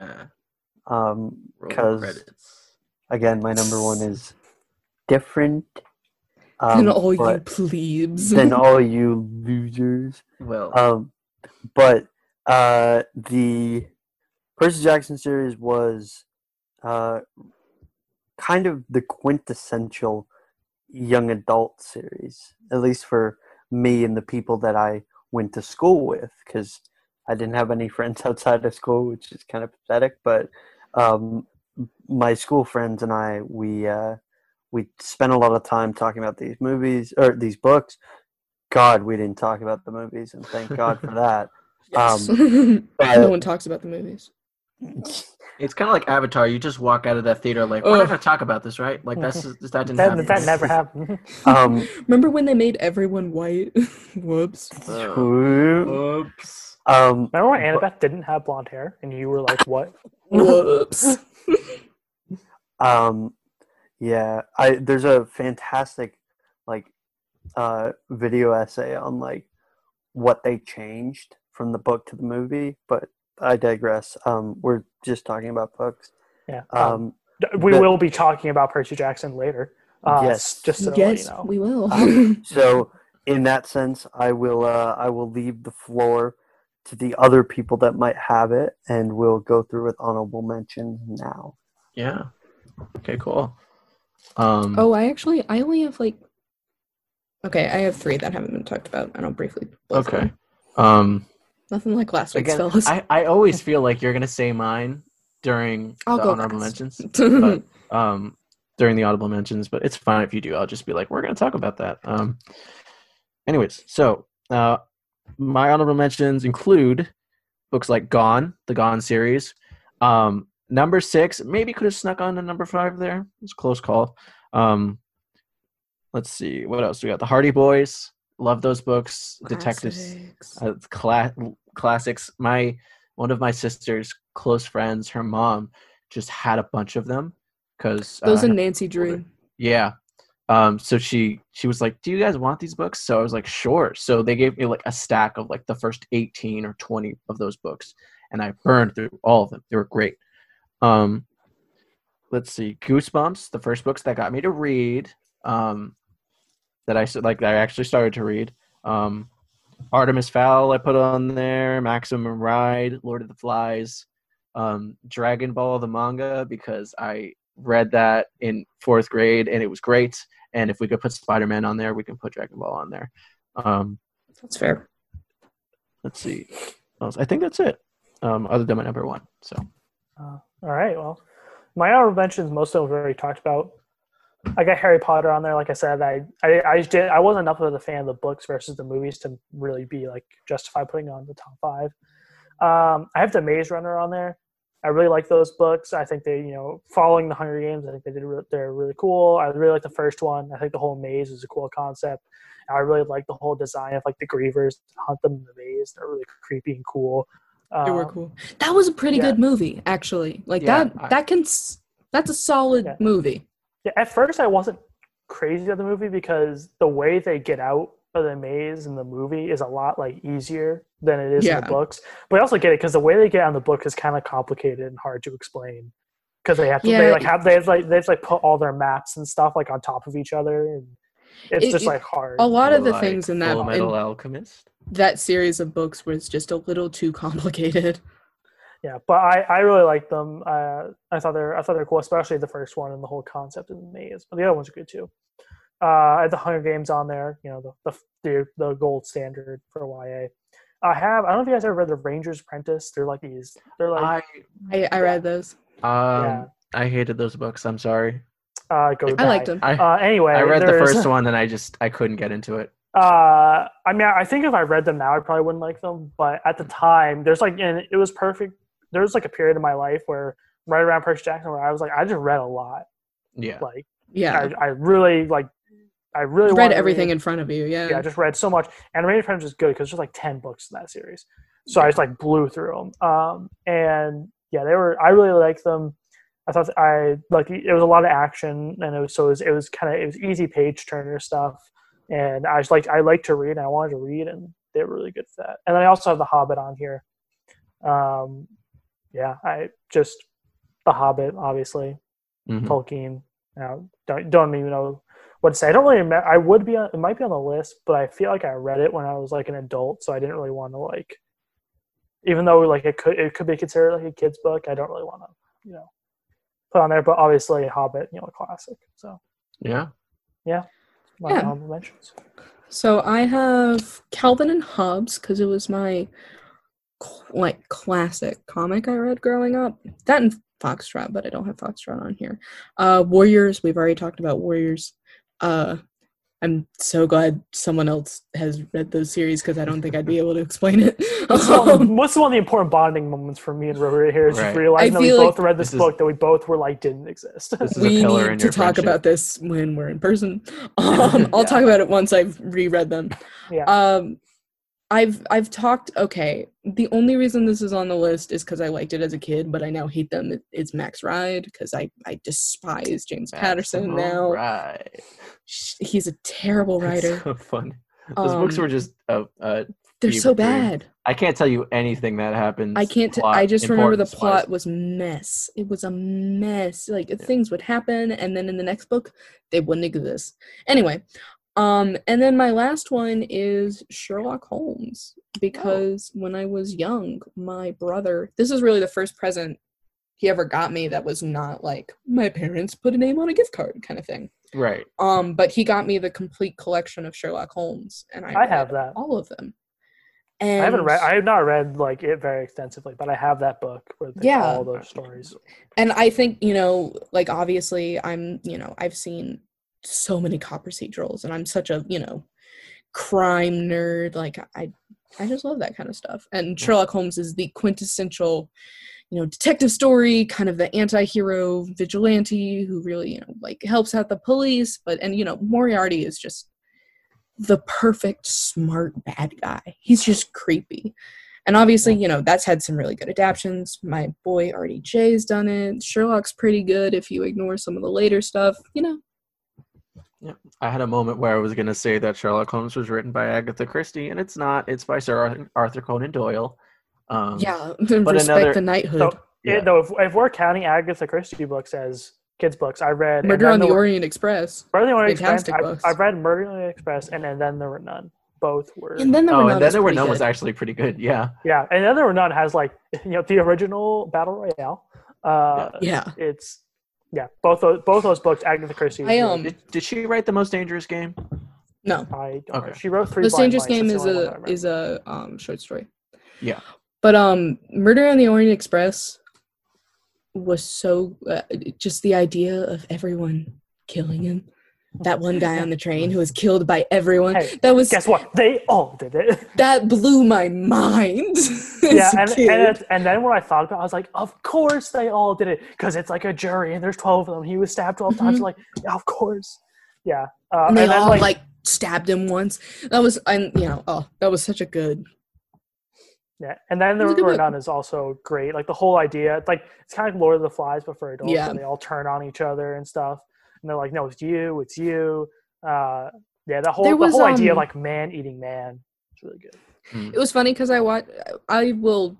Uh, Um, because again, my number one is different. and Um, all you plebes. than [laughs] all you losers. Well, Um, but uh, the Percy Jackson series was uh, kind of the quintessential young adult series, at least for me and the people that I went to school with, because I didn't have any friends [laughs] outside of school, which is kind of pathetic. But um, my school friends and I, we uh, we spent a lot of time talking about these movies or these books. God, we didn't talk about the movies, and thank God for that. [laughs] Yes. Um, [laughs] but- no one talks about the movies. it's kind of like Avatar. You just walk out of that theater like, we're not going to talk about this, right? Like that's that didn't that, happen. that never happened um, Remember when they made everyone white? Whoops. Uh, whoop. Oops. um, remember when annabeth didn't have blonde hair and you were like what [laughs] [laughs] Whoops. um, yeah, I there's a fantastic like uh video essay on like what they changed from the book to the movie, but I digress. Um, we're just talking about books. yeah um, Um, we but- will be talking about percy jackson later uh, Yes. just so yes, you know we will. Um, [laughs] so in that sense, I will uh, I will leave the floor to the other people that might have it, and we'll go through with honorable mention now. Yeah. Okay, cool. Um, Oh, I actually I only have like Okay, I have three that haven't been talked about, and I'll briefly okay. them. Um, Nothing like last week's again, fellas. I, I always feel like you're gonna say mine during [laughs] I'll the go honorable last. mentions, [laughs] but um, during the audible mentions. But it's fine if you do. I'll just be like, we're gonna talk about that. Um, anyways, so uh, my honorable mentions include books like Gone, the Gone series. Um, number six, maybe could have snuck on to number five there. It's a close call. Um, let's see, what else we got? The Hardy Boys. Love those books. Detectives Classics. uh, cla- classics. My one of my sister's close friends, her mom, just had a bunch of them because Those uh, and Nancy Drew. yeah. Um, so she she was like, "Do you guys want these books?" So I was like, "Sure." So they gave me like a stack of like the first eighteen or twenty of those books, and I burned through all of them. They were great. Um, let's see, Goosebumps, the first books that got me to read. Um, that I like that I actually started to read. Um, Artemis Fowl I put on there, Maximum Ride, Lord of the Flies, um, Dragon Ball the manga because I read that in fourth grade and it was great. And if we could put Spider Man on there, we can put Dragon Ball on there. Um, That's fair. let's see, what? I think that's it. Um, other than my number one. So Uh, all right. Well, my honorable mentions, most of them we already talked about. I got Harry Potter on there. Like I said, I I, I did. I wasn't enough of a fan of the books versus the movies to really be like justify putting it on the top five. Um, I have the Maze Runner on there. I really like those books. I think they, you know, following the Hunger Games, I think they did. re- They're really cool. I really like the first one. I think the whole maze is a cool concept. I really like the whole design of like the grievers hunt them in the maze. They're really creepy and cool. They were Um, cool. That was a pretty yeah. good movie, actually. Like Yeah, that. I- that can. That's a solid Yeah. movie. Yeah, at first I wasn't crazy about the movie because the way they get out of the maze in the movie is a lot like easier than it is in the books. But I also get it because the way they get on the book is kind of complicated and hard to explain because they have to Yeah, they like have they have like they have like put all their maps and stuff like on top of each other and it's It- just like hard. A lot of the like things in that Full Metal in Alchemist. that series of books was just a little too complicated. [laughs] yeah, but I, I really like them. Uh, I thought they're I thought they're cool, especially the first one and the whole concept of the maze. But the other ones are good too. Uh, I had the Hunger Games on there, you know, the the the, the gold standard for YA. I have. I don't know if you guys ever read the Ranger's Apprentice. They're like these. They're like I I, I read those. um Yeah. I hated those books. I'm sorry. uh, go. I liked them. Uh, anyway, I read the first [laughs] one and I just I couldn't get into it. Uh, I mean, I think if I read them now, I probably wouldn't like them. But at the time, there's like, and it was perfect. There was like a period in my life where, right around Percy Jackson, where I was like, I just read a lot. Yeah. Like, Yeah. I, I really like, I really read everything read- in front of you. Yeah. yeah, I just read so much. And Rain Friends is good because there's like ten books in that series, so I just like blew through them. Um, and yeah, they were. I really liked them. I thought I like it was a lot of action, and it was so it was, it was kind of it was easy page turner stuff. And I just like I like to read, and I wanted to read, and they were really good for that. And then I also have The Hobbit on here. Um, yeah, I just The Hobbit, obviously. Mhm. Tolkien. You know, don't don't even know what to say. I don't really remember. I would be on. It might be on the list, but I feel like I read it when I was like an adult, so I didn't really want to like. Even though like it could it could be considered like a kid's book, I don't really want to you know put on there. But obviously, Hobbit, you know, a classic. So Yeah. my Yeah. honorable mentions. So I have Calvin and Hobbes because it was my cl- like classic comic I read growing up. That and Foxtrot, but I don't have Foxtrot on here. Uh, Warriors. We've already talked about Warriors. Uh, I'm so glad someone else has read those series because I don't think I'd be able to explain it. What's, one, what's one of the important bonding moments for me and Rory here is Right. realizing that we feel both read this, this is- book that we both were like didn't exist. This is [laughs] a we in need to your talk friendship. about this when we're in person. [laughs] Um, I'll talk about it once I've reread them. yeah. Um, I've I've talked. Okay, the only reason this is on the list is because I liked it as a kid, but I now hate them. It- It's Max Ride because I I despise James Patterson now. Right. He's a terrible writer. so funny. Those books Um, were just uh, uh They're so dream. bad. I can't tell you anything that happens. I can't. T- plot I just remember the plot was mess. It was a mess. Like things would happen, and then in the next book, they wouldn't exist. Anyway, Um, and then my last one is Sherlock Holmes because when I was young, my brother, this is really the first present he ever got me that was not like my parents put a name on a gift card kind of thing. Right. Um, but he got me the complete collection of Sherlock Holmes, and I, I have that. all of them. And I haven't read. I have not read like it very extensively, but I have that book with Yeah. all those stories. and I think you know, like obviously, I'm you know, I've seen so many cop procedurals, and I'm such a you know, crime nerd. Like I, I just love that kind of stuff. And Sherlock Holmes is the quintessential, you know, detective story, kind of the anti-hero vigilante who really you know like helps out the police. But and you know, Moriarty is just the perfect smart bad guy. He's just creepy. And obviously, you know, that's had some really good adaptations. My boy RDJ's done it. Sherlock's pretty good if you ignore some of the later stuff. You know, I had a moment where I was going to say that Sherlock Holmes was written by Agatha Christie, and it's not. It's by Sir Arthur- Arthur Conan Doyle. Um, yeah, [laughs] but respect another- the knighthood. So, Yeah. yeah. though, if, if we're counting Agatha Christie books as kids' books, I read Murder on then the Orient Express. Murder on the Orient Express. Fantastic I, books. I've read Murder on the Orient Express, and, and then there were none. Both were. And then there Oh, were and none. then was there were none was actually pretty good. Yeah. yeah, and then there were none has like [laughs] you know the original Battle Royale. Uh, Yeah. it's yeah both those both those books Agatha Christie. I, um, Did, did she write the most dangerous game? No, I don't. Okay. She wrote three. the Blind Dangerous Game is the only one a I remember. is a um short story. Yeah. But um, Murder on the Orient Express was so uh, just the idea of everyone killing him. That one guy on the train who was killed by everyone. Hey, that was Guess what? They all did it. [laughs] that blew my mind. [laughs] yeah, and and, and then when I thought about, it, I was like, of course they all did it because it's like a jury and there's twelve of them. He was stabbed 12 times. Mhm. Like, yeah, of course. Yeah, uh, and they then all like, like, stabbed him once. That was, and you know, oh, that was such a good. yeah, and then the was a good River book. None is also great. Like the whole idea, like it's kind of like Lord of the Flies, but for adults. Yeah. where they all turn on each other and stuff, and they're like, no, it's you, it's you. Uh, yeah, the whole There the was, whole idea of um, like man eating man. It's really good. It was funny because I watch. I will.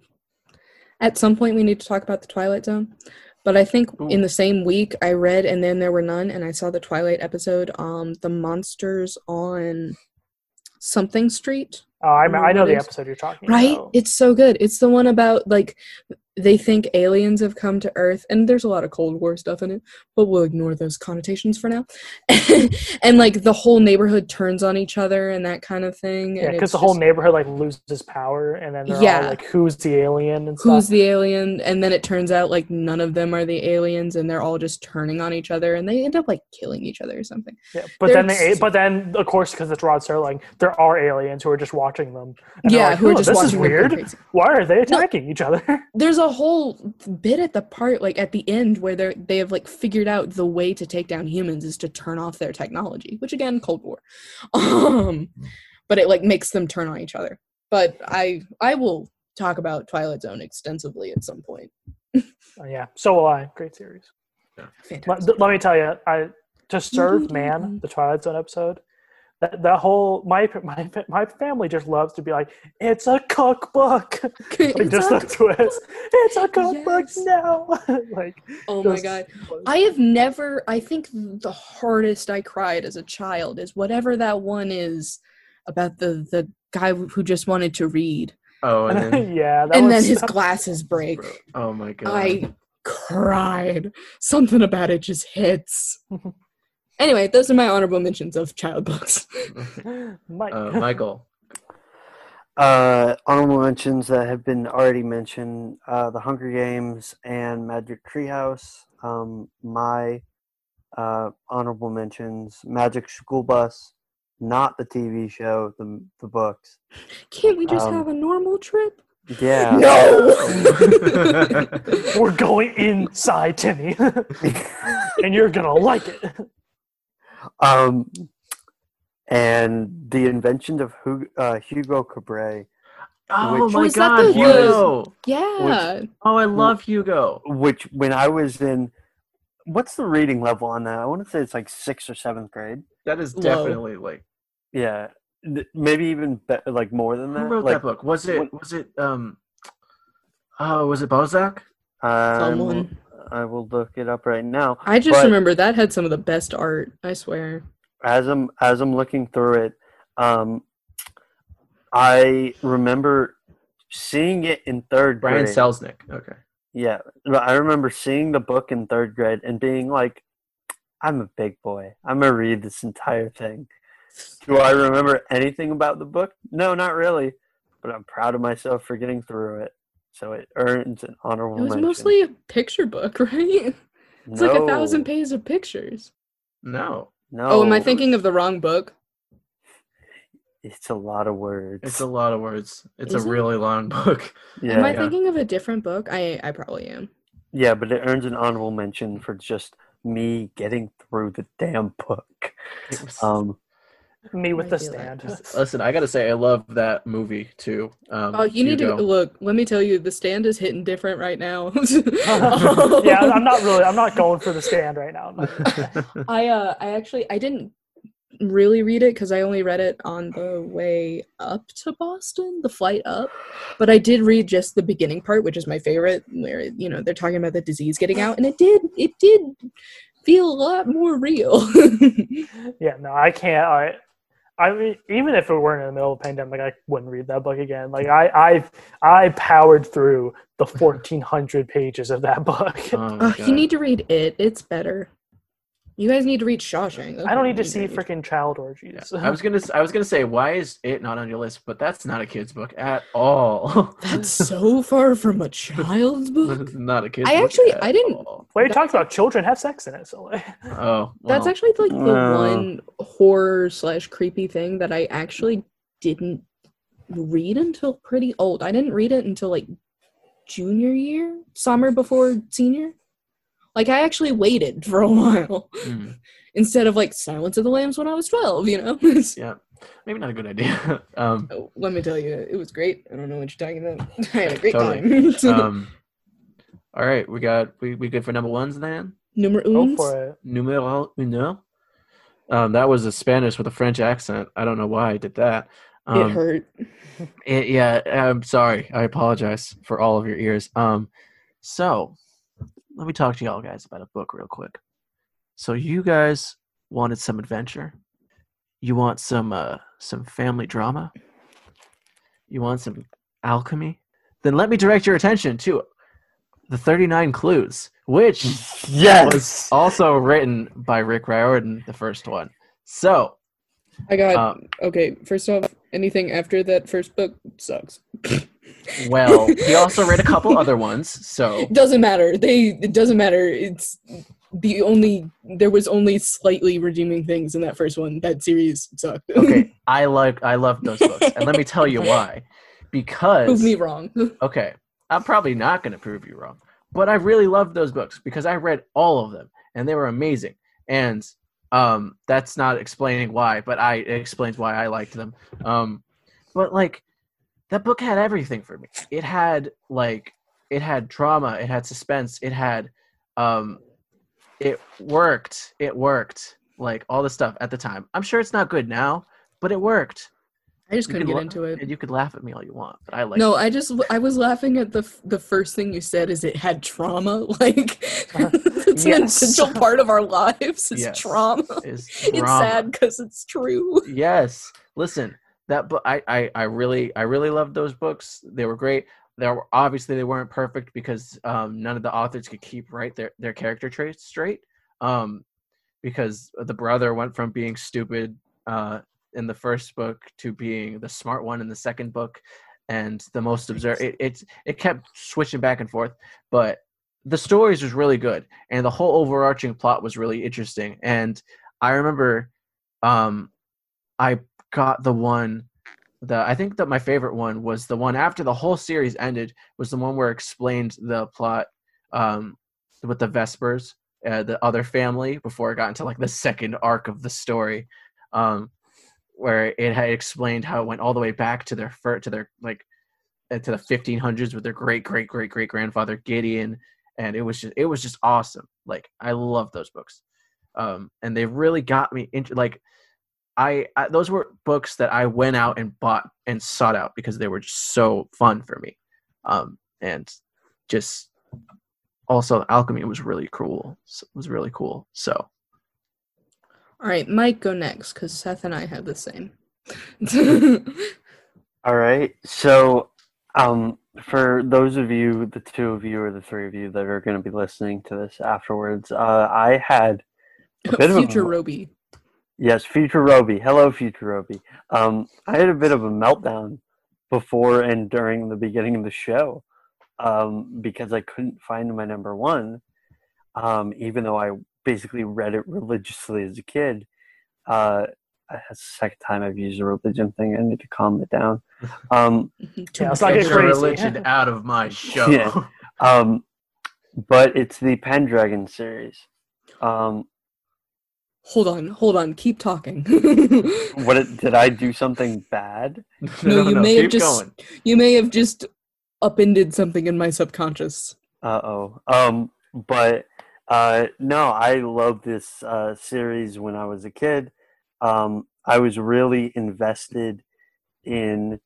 At some point, we need to talk about the Twilight Zone. But I think in the same week, I read and then there were none, and I saw the Twilight episode. Um, the monsters on something Street. Oh, I, I know the episode you're talking Right? about. Right? It's so good. It's the one about like they think aliens have come to Earth, and there's a lot of Cold War stuff in it, but we'll ignore those connotations for now. [laughs] and like the whole neighborhood turns on each other and that kind of thing. Yeah, because the whole just- neighborhood like loses power, and then they're Yeah. all like, "Who's the alien?" and who's the alien and then it turns out like none of them are the aliens and they're all just turning on each other and they end up like killing each other or something Yeah, but then They're they, but then of course because it's Rod Serling, there are aliens who are just watching them. Yeah like, who are "Oh, just this is watching go weird. Why are they attacking each other? [laughs] there's a whole bit at the part like at the end where they they have like figured out the way to take down humans is to turn off their technology which again cold war [laughs] um but it like makes them turn on each other but i i will talk about twilight zone extensively at some point [laughs] Oh, yeah, so will I. Great series. Let, fantastic let me tell you, I to serve [laughs] man the Twilight Zone episode. That that whole my my my family just loves to be like it's a cookbook. [laughs] like It's just a the twist. It's a cookbook Yes. now. [laughs] like Oh my god. I have never I think the hardest I cried as a child is whatever that one is about the the guy who just wanted to read Oh, and [laughs] then yeah, that and was then his glasses break. oh my god. I cried. Something about it just hits. Anyway, those are my honorable mentions of child books. [laughs] Mike. uh, Michael. Uh, honorable mentions that have been already mentioned: uh, The Hunger Games and Magic Treehouse. Um, my uh, honorable mentions: Magic School Bus, not the TV show, the the books. Can't we just Um, have a normal trip? Yeah. [laughs] No. [laughs] We're going inside, Timmy, and you're gonna like it. Um, and the invention of Hugo, uh, Hugo Cabret, Oh Which- my Was god, the- Hugo. yeah. Oh, I love Hugo. which when I was in, what's the reading level on that? I want to say it's like sixth or seventh grade. That is Low. definitely like Yeah, maybe even be- like more than that. who wrote like, that book? Was it what- was it um oh was it Balzac? Um, Someone. I will look it up right now. I just But- remember that had some of the best art, I swear. as I'm as I'm looking through it, um, I remember seeing it in third Brian grade. Brian Selznick. Okay. Yeah, but I remember seeing the book in third grade and being like, "I'm a big boy. I'm gonna read this entire thing." Do I remember anything about the book? No, not really. But I'm proud of myself for getting through it, so it earns an honorable mention. It was mention. mostly a picture book, [laughs] right? It's like a thousand pages of pictures. No, No. Oh, am I thinking of the wrong book? It's a lot of words. it's a lot of words. It's Is a it? really long [laughs] book. yeah, am I yeah. thinking of a different book? I I probably am. yeah, but it earns an honorable mention for just me getting through the damn book. Um, Me with the stand. [laughs] Listen, I gotta say, I love that movie too. Um, Oh, you need to look. Let me tell you, the stand is hitting different right now. [laughs] [laughs] yeah, I'm not really. I'm not going for the stand right now. I uh I actually I didn't really read it because I only read it on the way up to Boston, the flight up. But I did read just the beginning part, which is my favorite, where you know they're talking about the disease getting out, and it did it did feel a lot more real. yeah, no, I can't. I, I mean, even if it weren't in the middle of a pandemic, I wouldn't read that book again. Like I, I, I powered through the 1,400 pages of that book. [laughs] Oh Uh, you need to read it. It's better. You guys need to read Shawshank. That's I don't need to see read. freaking child Yeah. orgies. I was gonna, s- I was gonna say, why is it not on your list? But that's not a kid's book at all. [laughs] [laughs] That's so far from a child's [laughs] book. not a kid's I book actually- at I didn't- all. Well, you talked about children have sex in it, so like, Oh, That's actually like the Well. one horror slash creepy thing that I actually didn't read until pretty old. I didn't read it until like junior year, summer before senior. Like I actually waited for a [laughs] while mm, instead of like Silence of the Lambs when I was twelve. You know. [laughs] yeah, maybe not a good idea. [laughs] um, Oh, Let me tell you, it was great. I don't know what you're talking about. I had a great Totally. time. um, all right, we got we, we good for number ones then. Numero go for it. Numero uno. Um, that was a Spanish with a French accent. I don't know why I did that. Um, it hurt. it- yeah, I'm sorry. I apologize for all of your ears. Um, so let me talk to y'all guys about a book real quick. So you guys wanted some adventure. You want some uh some family drama. You want some alchemy. Then let me direct your attention to the 39 Clues, which yes. was also written by Rick Riordan, the first one. So, I got um, okay. First off, anything after that first book sucks. [laughs] well, he also read a couple other ones. So, [laughs] doesn't matter. They it doesn't matter. It's the only there was only slightly redeeming things in that first one. That series sucked. okay, [laughs] I like I love those books, and let me tell you why. Because Prove me wrong. okay, I'm probably not going to prove you wrong, but I really loved those books because I read all of them and they were amazing. And um, that's not explaining why, but I it explains why I liked them. Um, but like that book had everything for me. It had like it had drama, it had suspense, it had um, it worked, it worked like all the stuff at the time. I'm sure it's not good now, but it worked. I just couldn't get la- into it. And you could laugh at me all you want, but I like No, I just I was laughing at the f- the first thing you said is it had trauma. [laughs] Like [laughs] it's an essential part of our lives. Is Yes. trauma. It's [laughs] drama. sad because it's true. yes listen that book I, I i really i really loved those books they were great They were obviously they weren't perfect because um none of the authors could keep right their their character traits straight um because the brother went from being stupid uh in the first book to being the smart one in the second book and the most observed it, it it kept switching back and forth but the stories was really good and the whole overarching plot was really interesting and i remember um i got the one the I think that my favorite one was the one after the whole series ended was the one where it explained the plot um with the Vespers, uh, the other family before it got into like the second arc of the story, um, where it had explained how it went all the way back to their fir- to their like uh, to the 1500s with their great great great great grandfather Gideon, and it was just it was just awesome. Like I love those books, um, and they really got me into like I, I those were books that I went out and bought and sought out because they were just so fun for me, um, and just also alchemy was really cool. s- Was really cool. So All right, Mike, go next because Seth and I have the same. [laughs] All right. So, um, for those of you, the two of you or the three of you that are going to be listening to this afterwards, uh, I had a bit Future of a, Robey. yes, Future Robey. Hello, Future Robey. Um, I had a bit of a meltdown before and during the beginning of the show um, because I couldn't find my number one, um, even though I basically read it religiously as a kid. Uh, that's the second time I've used a religion thing. I need to calm it down. [laughs] Um, [laughs] Yeah, let's not get Get crazy. religion out of my show. Yeah. [laughs] um, but it's the Pendragon series. Um, Hold on, hold on. Keep talking. what did I do something bad? No, you may have just- going. you may have just upended something in my subconscious. Uh oh. Um, but uh, no, I loved this uh, series when I was a kid. Um, I was really invested in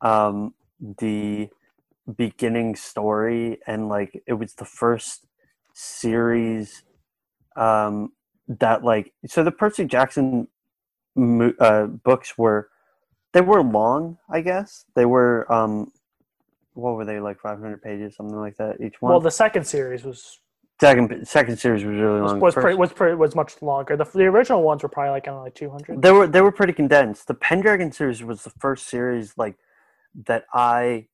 um, the beginning story, and like it was the first series um, that like so the Percy Jackson uh, books were they were long, I guess. They were um, what were they like 500 pages, something like that each one. Well, the second series was second second series was really was long. was, First- pretty, was, pretty, was much longer. The, the original ones were probably like kind of like two hundred. they were they were pretty condensed. The Pendragon series was the first series like that I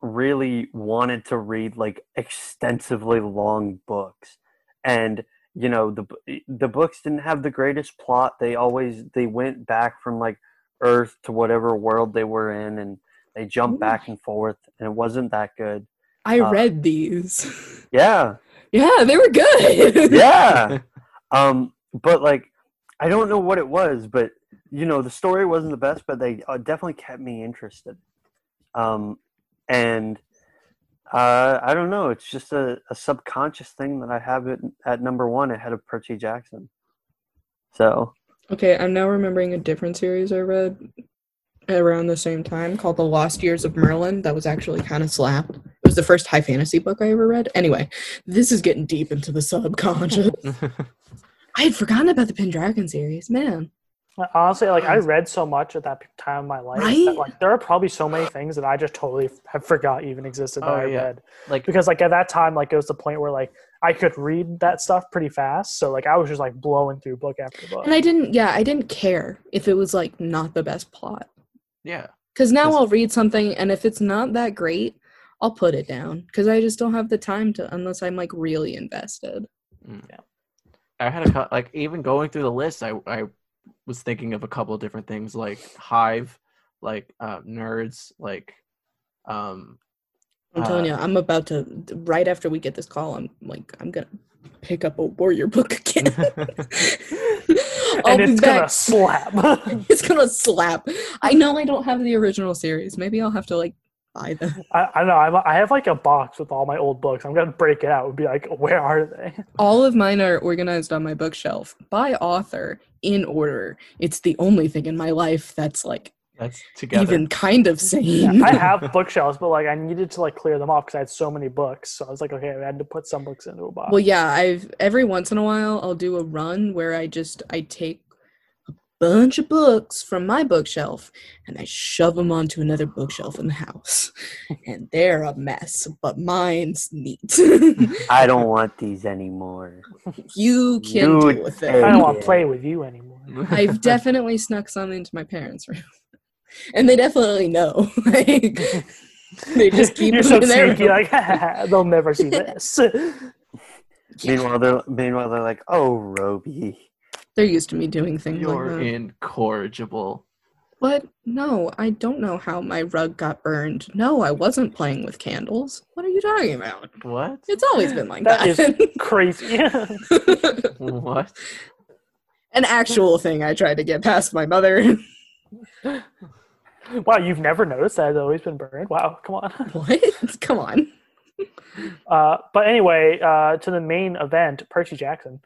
really wanted to read like extensively long books. And you know, the the books didn't have the greatest plot. They always they went back from like Earth to whatever world they were in and they jumped Ooh. back and forth and it wasn't that good. I Uh, read these. [laughs] Yeah. Yeah, they were good. [laughs] yeah. Um but like i don't know what it was but you know the story wasn't the best but they uh, definitely kept me interested. Um and uh i don't know it's just a, a subconscious thing that i have it at number one ahead of percy jackson. So Okay, I'm now remembering a different series I read around the same time called The Lost Years of Merlin. That was actually kind of slapped. It was the first high fantasy book I ever read. Anyway, this is getting deep into the subconscious. [laughs] I had forgotten about the Pendragon series, man. Honestly, like I read so much at that time of my life Right? that like there are probably so many things that I just totally have forgot even existed that Oh, I yeah. read like because like at that time like it was the point where like I could read that stuff pretty fast, so like I was just like blowing through book after book. And I didn't, yeah, I didn't care if it was like not the best plot. Yeah. Because now Yes. I'll read something, and if it's not that great, I'll put it down because I just don't have the time to unless I'm like really invested. Yeah. I had a like even going through the list, I I was thinking of a couple of different things like Hive, like uh, nerds, like um I'm telling you, I'm about to right after we get this call. I'm like, I'm gonna pick up a warrior book again. [laughs] [laughs] [laughs] And it's gonna slap. [laughs] it's gonna slap. I know I don't have the original series. Maybe I'll have to like buy them. [laughs] I, I know I'm, I have like a box with all my old books. I'm gonna break it out and be like, where are they? All of mine are organized on my bookshelf by author in order. It's the only thing in my life that's like that's together. even kind of sane. I [laughs] have bookshelves, but like I needed to like clear them off because I had so many books. So I was like, okay, I had to put some books into a box. Well, yeah, I've every once in a while I'll do a run where I just I take a bunch of books from my bookshelf and I shove them onto another bookshelf in the house, [laughs] and they're a mess. But mine's neat. [laughs] i don't want these anymore you can You deal with I don't want to play with you anymore. I've definitely snuck some into my parents' room, and they definitely know. [laughs] Like, they [laughs] just keep You're them so in their sneaky, room. like [laughs] they'll never see this. meanwhile they're meanwhile they're like oh robey They're used to me doing things You're like that. incorrigible. What? No, I don't know how my rug got burned. No, I wasn't playing with candles. What are you talking about? What? It's always been like That that. is crazy. What? An actual thing I tried to get past my mother. [laughs] wow, you've never noticed that it's always been burned. Wow, come on. [laughs] what? Come on. [laughs] Uh, but anyway, uh, to the main event, Percy Jackson.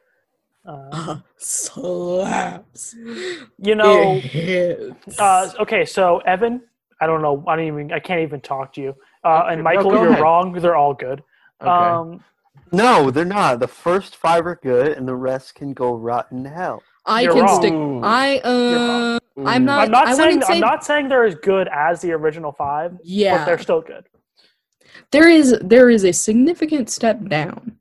Uh, Uh, slaps. you know, It hits. uh, okay, so Evan, I don't know, I don't even, I can't even talk to you. Uh, and Michael, go you're ahead. wrong. They're all good. Okay. Um, no they're not the first five are good and the rest can go rotten hell I You're can wrong. stick. I uh, I'm not. I'm not I saying say. I'm not saying they're as good as the original five, Yeah, but yeah, they're still good. there is there is a significant step down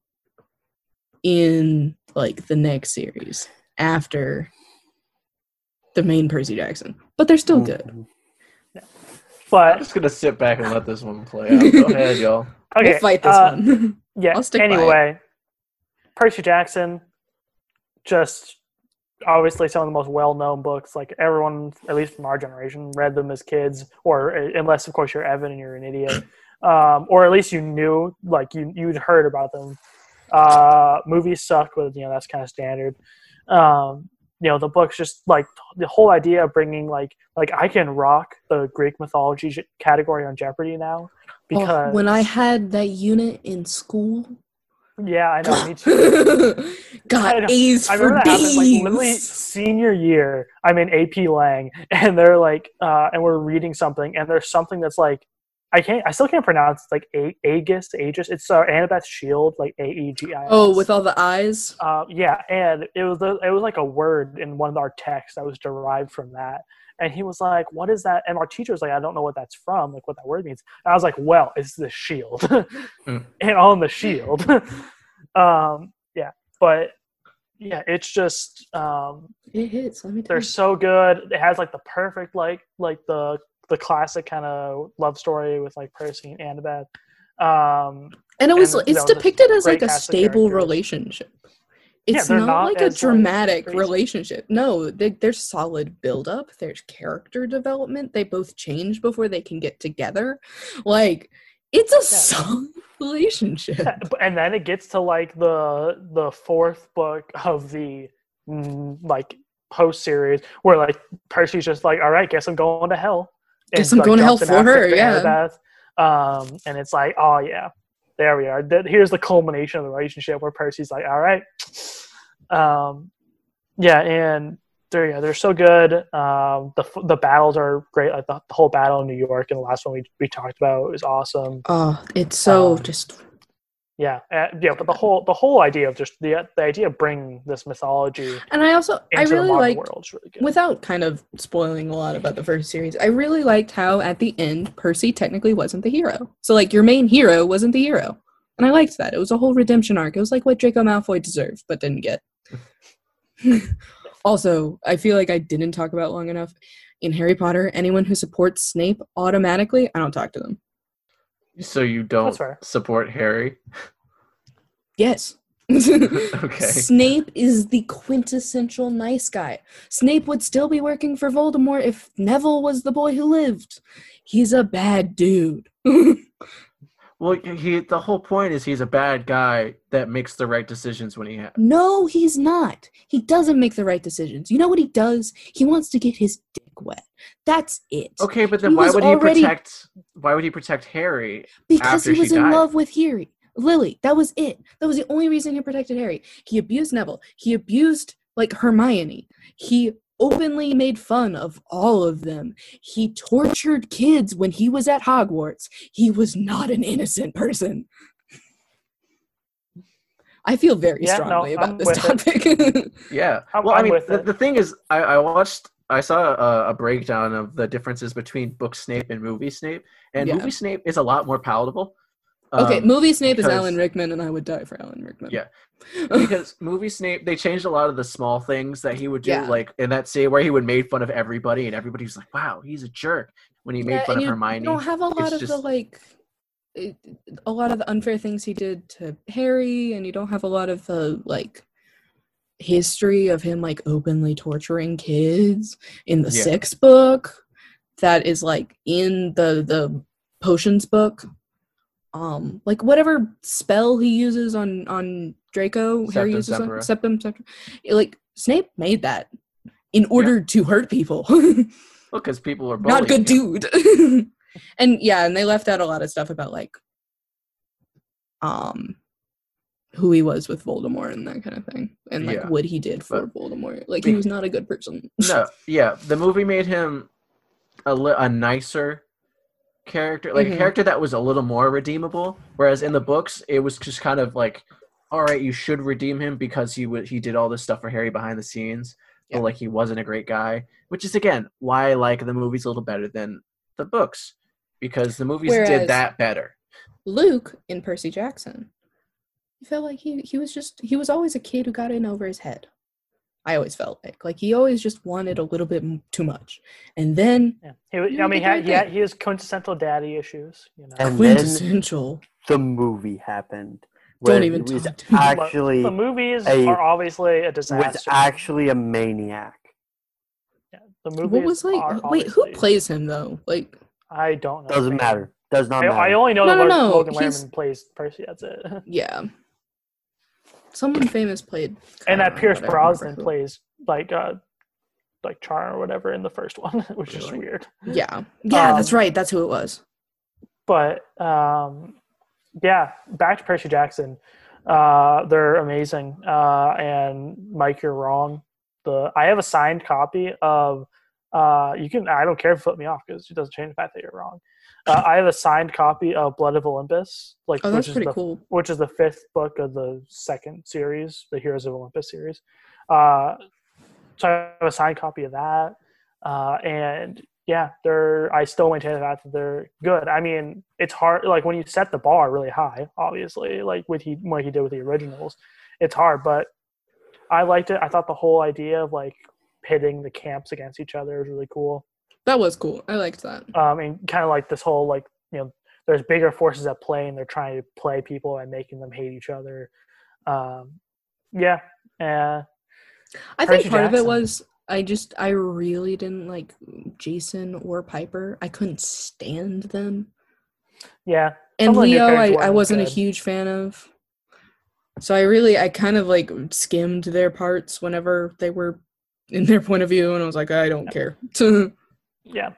in like the next series after the main Percy Jackson, but they're still good. But I'm just gonna sit back and let this one play [laughs] out. Go ahead, y'all. okay, we'll fight this uh, one. [laughs] Yeah. I'll stick by it. anyway, Percy Jackson, just obviously some of the most well-known books. Like everyone, at least from our generation, read them as kids, or uh, unless of course you're Evan and you're an idiot, [clears throat] um, or at least you knew, like you you'd heard about them. Uh, movies suck, but you know that's kind of standard. Um, you know the books just like the whole idea of bringing like like I can rock the Greek mythology j- category on Jeopardy now because Oh, when I had that unit in school, yeah I know me too. [laughs] I got. A's I for remember that happened like literally senior year. I'm in AP Lang, and they're like, uh, and we're reading something, and there's something that's like, I can't, I still can't pronounce it's like a- Aegis, Aegis. It's uh, Annabeth's shield, like A E G I. Oh, with all the eyes. uh, yeah, and it was the, it was like a word in one of our texts that was derived from that. And he was like, "What is that?" And our teacher was like, "I don't know what that's from, like what that word means." And I was like, "Well, it's the shield, [laughs] Mm. and on the shield." [laughs] um, yeah, but yeah, it's just um, It hits. Let me tell they're you. so good. It has like the perfect like like the the classic kind of love story with like Percy and Annabeth. Um, And it was and, you it's know, depicted as like a stable relationship. Yeah, It's they're not, not like a as, like, dramatic relationship. No, they, there's solid build up. There's character development. They both change before they can get together. Like it's a solid [laughs] relationship. Yeah, and then it gets to like the the fourth book of the mm, like post series where like Percy's just like, all right, guess I'm going to hell. Guess I'm like, going to hell for her, yeah. Um, and it's like, oh yeah, there we are. Here's the culmination of the relationship where Percy's like, all right, um, yeah, and they're yeah, they're so good. Um, the the battles are great. Like the, the whole battle in New York and the last one we we talked about was awesome. Oh, it's so Um, just Yeah, uh, yeah, but the whole the whole idea of just the the idea of bringing this mythology and I also I really like really without kind of spoiling a lot about the first series, I really liked how at the end Percy technically wasn't the hero. So like your main hero wasn't the hero. And I liked that. It was a whole redemption arc. It was like what Draco Malfoy deserved but didn't get. [laughs] also, I feel like I didn't talk about long enough. In Harry Potter, anyone who supports Snape automatically, I don't talk to them. So you don't support Harry? Yes. [laughs] Okay. Snape is the quintessential nice guy. Snape would still be working for Voldemort if Neville was the boy who lived. He's a bad dude. [laughs] Well, he the whole point is he's a bad guy that makes the right decisions when he has. no, he's not. He doesn't make the right decisions. You know what he does? He wants to get his dick wet. That's it. Okay, but then He why was would he protect? Why would he protect Harry? because after he was she in died. love with Harry. Lily. That was it. That was the only reason he protected Harry. He abused Neville. He abused like Hermione. He openly made fun of all of them. He tortured kids when he was at Hogwarts. He was not an innocent person. I feel very Yeah, no, strongly about I'm this topic. [laughs] Yeah. I'm- well, i I'm mean, with the, the thing is, I, I watched, I saw a, a breakdown of the differences between book Snape and movie Snape, and Yeah. movie Snape is a lot more palatable. okay, Um, movie Snape is Alan Rickman, and I would die for Alan Rickman. Yeah. [laughs] because movie Snape, they changed a lot of the small things that he would do, Yeah. like in that scene where he would made fun of everybody, and everybody was like, "Wow, he's a jerk." When he made Yeah, fun and of you Hermione, don't have a lot It's of the like a lot of the unfair things he did to Harry, and you don't have a lot of the like history of him like openly torturing kids in the Yeah. sixth book that is like in the the potions book. Um like whatever spell he uses on on draco harry uses on septum, septum like snape made that in order to hurt people. [laughs] Well, because people are not good him. dude. [laughs] And yeah and they left out a lot of stuff about like um who he was with voldemort and that kind of thing and like Yeah, what he did for but- voldemort like he was not a good person [laughs] no, yeah, the movie made him a, li- a nicer character, like Mhm. a character that was a little more redeemable. Whereas in the books, it was just kind of like, all right, you should redeem him because he would he did all this stuff for Harry behind the scenes. Yeah. like he wasn't a great guy, which is again why I like the movies a little better than the books because the movies Whereas- did that better. Luke in Percy Jackson, he felt like he he was just he was always a kid who got in over his head. I always felt like like he always just wanted a little bit too much, and then Yeah. He, was- You I mean, did the right he, had, he has quintessential daddy issues. You know, And then quintessential. the movie happened. Don't even was talk to me. Actually the movies a- are obviously a disaster. was disaster. actually a maniac. Yeah, the movies What was like? Wait, who plays him though? Like, I don't know. Doesn't man. matter. Does not I, matter. I only know No, that no, Lo- no, Logan Lerman plays Percy. That's it. yeah, someone famous played. I and that Pierce I don't remember Brosnan who. plays like uh like Char or whatever in the first one, [laughs] which is weird. Yeah, yeah, that's Um, right. That's who it was. But um yeah, back to Percy Jackson. Uh they're amazing. Uh and Mike, you're wrong. The I have a signed copy of uh you can I don't care if you flip me off because it doesn't change the fact that you're wrong. Uh, I have a signed copy of Blood of Olympus, like Oh, which is the cool. which is the fifth book of the second series, the Heroes of Olympus series. Uh, so I have a signed copy of that, uh, and yeah, they're. I still maintain the fact that they're good. I mean, it's hard. Like when you set the bar really high, obviously, like what he what he did with the originals, it's hard. But I liked it. I thought the whole idea of like pitting the camps against each other was really cool That was cool. I liked that. um, and kind of like this whole like you know there's bigger forces at play and they're trying to play people and making them hate each other um, yeah uh, I think part of it was I just I really didn't like Jason or Piper. I couldn't stand them. yeah And Some of the new Leo, I, I wasn't a huge fan of. So I really I kind of like skimmed their parts whenever they were in their point of view, and I was like, I don't care. [laughs] yeah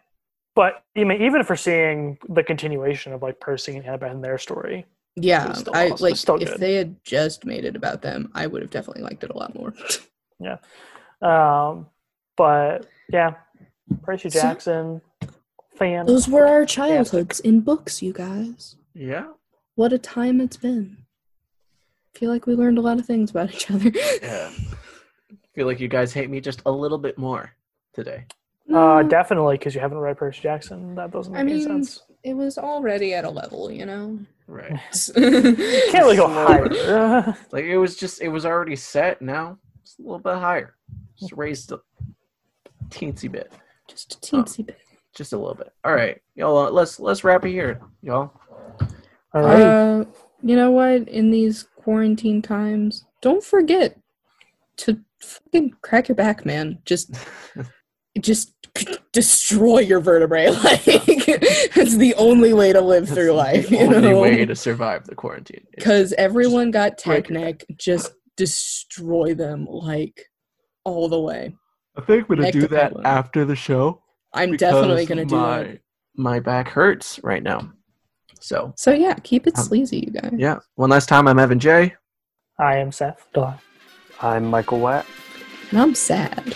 but I mean, even for seeing the continuation of like Percy and Annabeth and their story yeah, I awesome. like still if good. they had just made it about them, I would have definitely liked it a lot more. [laughs] Yeah, um, but yeah Percy So- Jackson fan Those were our childhoods in books, you guys. Yeah. What a time it's been. feel like we learned a lot of things about each other. [laughs] Yeah. feel like you guys hate me just a little bit more today. Uh, definitely because you haven't read Percy Jackson that doesn't make I any mean, sense it was already at a level, you know. Right. [laughs] [laughs] can't really go higher [laughs] Like it was just it was already set. Now it's a little bit higher. Just raised a teensy bit, Just a teensy bit. just a little bit. All right, y'all. Uh, let's let's wrap it here, y'all. all right Uh, you know what? In these quarantine times, don't forget to fucking crack your back, man. Just, just destroy your vertebrae. [laughs] Like it's the only way to live That's through life. the You only know, way to survive the quarantine. because everyone got break tech neck. Just destroy them like all the way. I think I'm gonna Neck do that pelvis. after the show. I'm definitely gonna do my, that. My back hurts right now. So So yeah, keep it Um, sleazy, you guys. yeah. One last time, I'm Evan J. I am Seth Dillon. I'm Michael Watt. And I'm sad.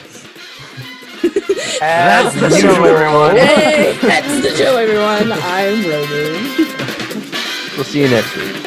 That's the show, everyone. hey, that's the show, everyone. I'm Roman. We'll see you next week.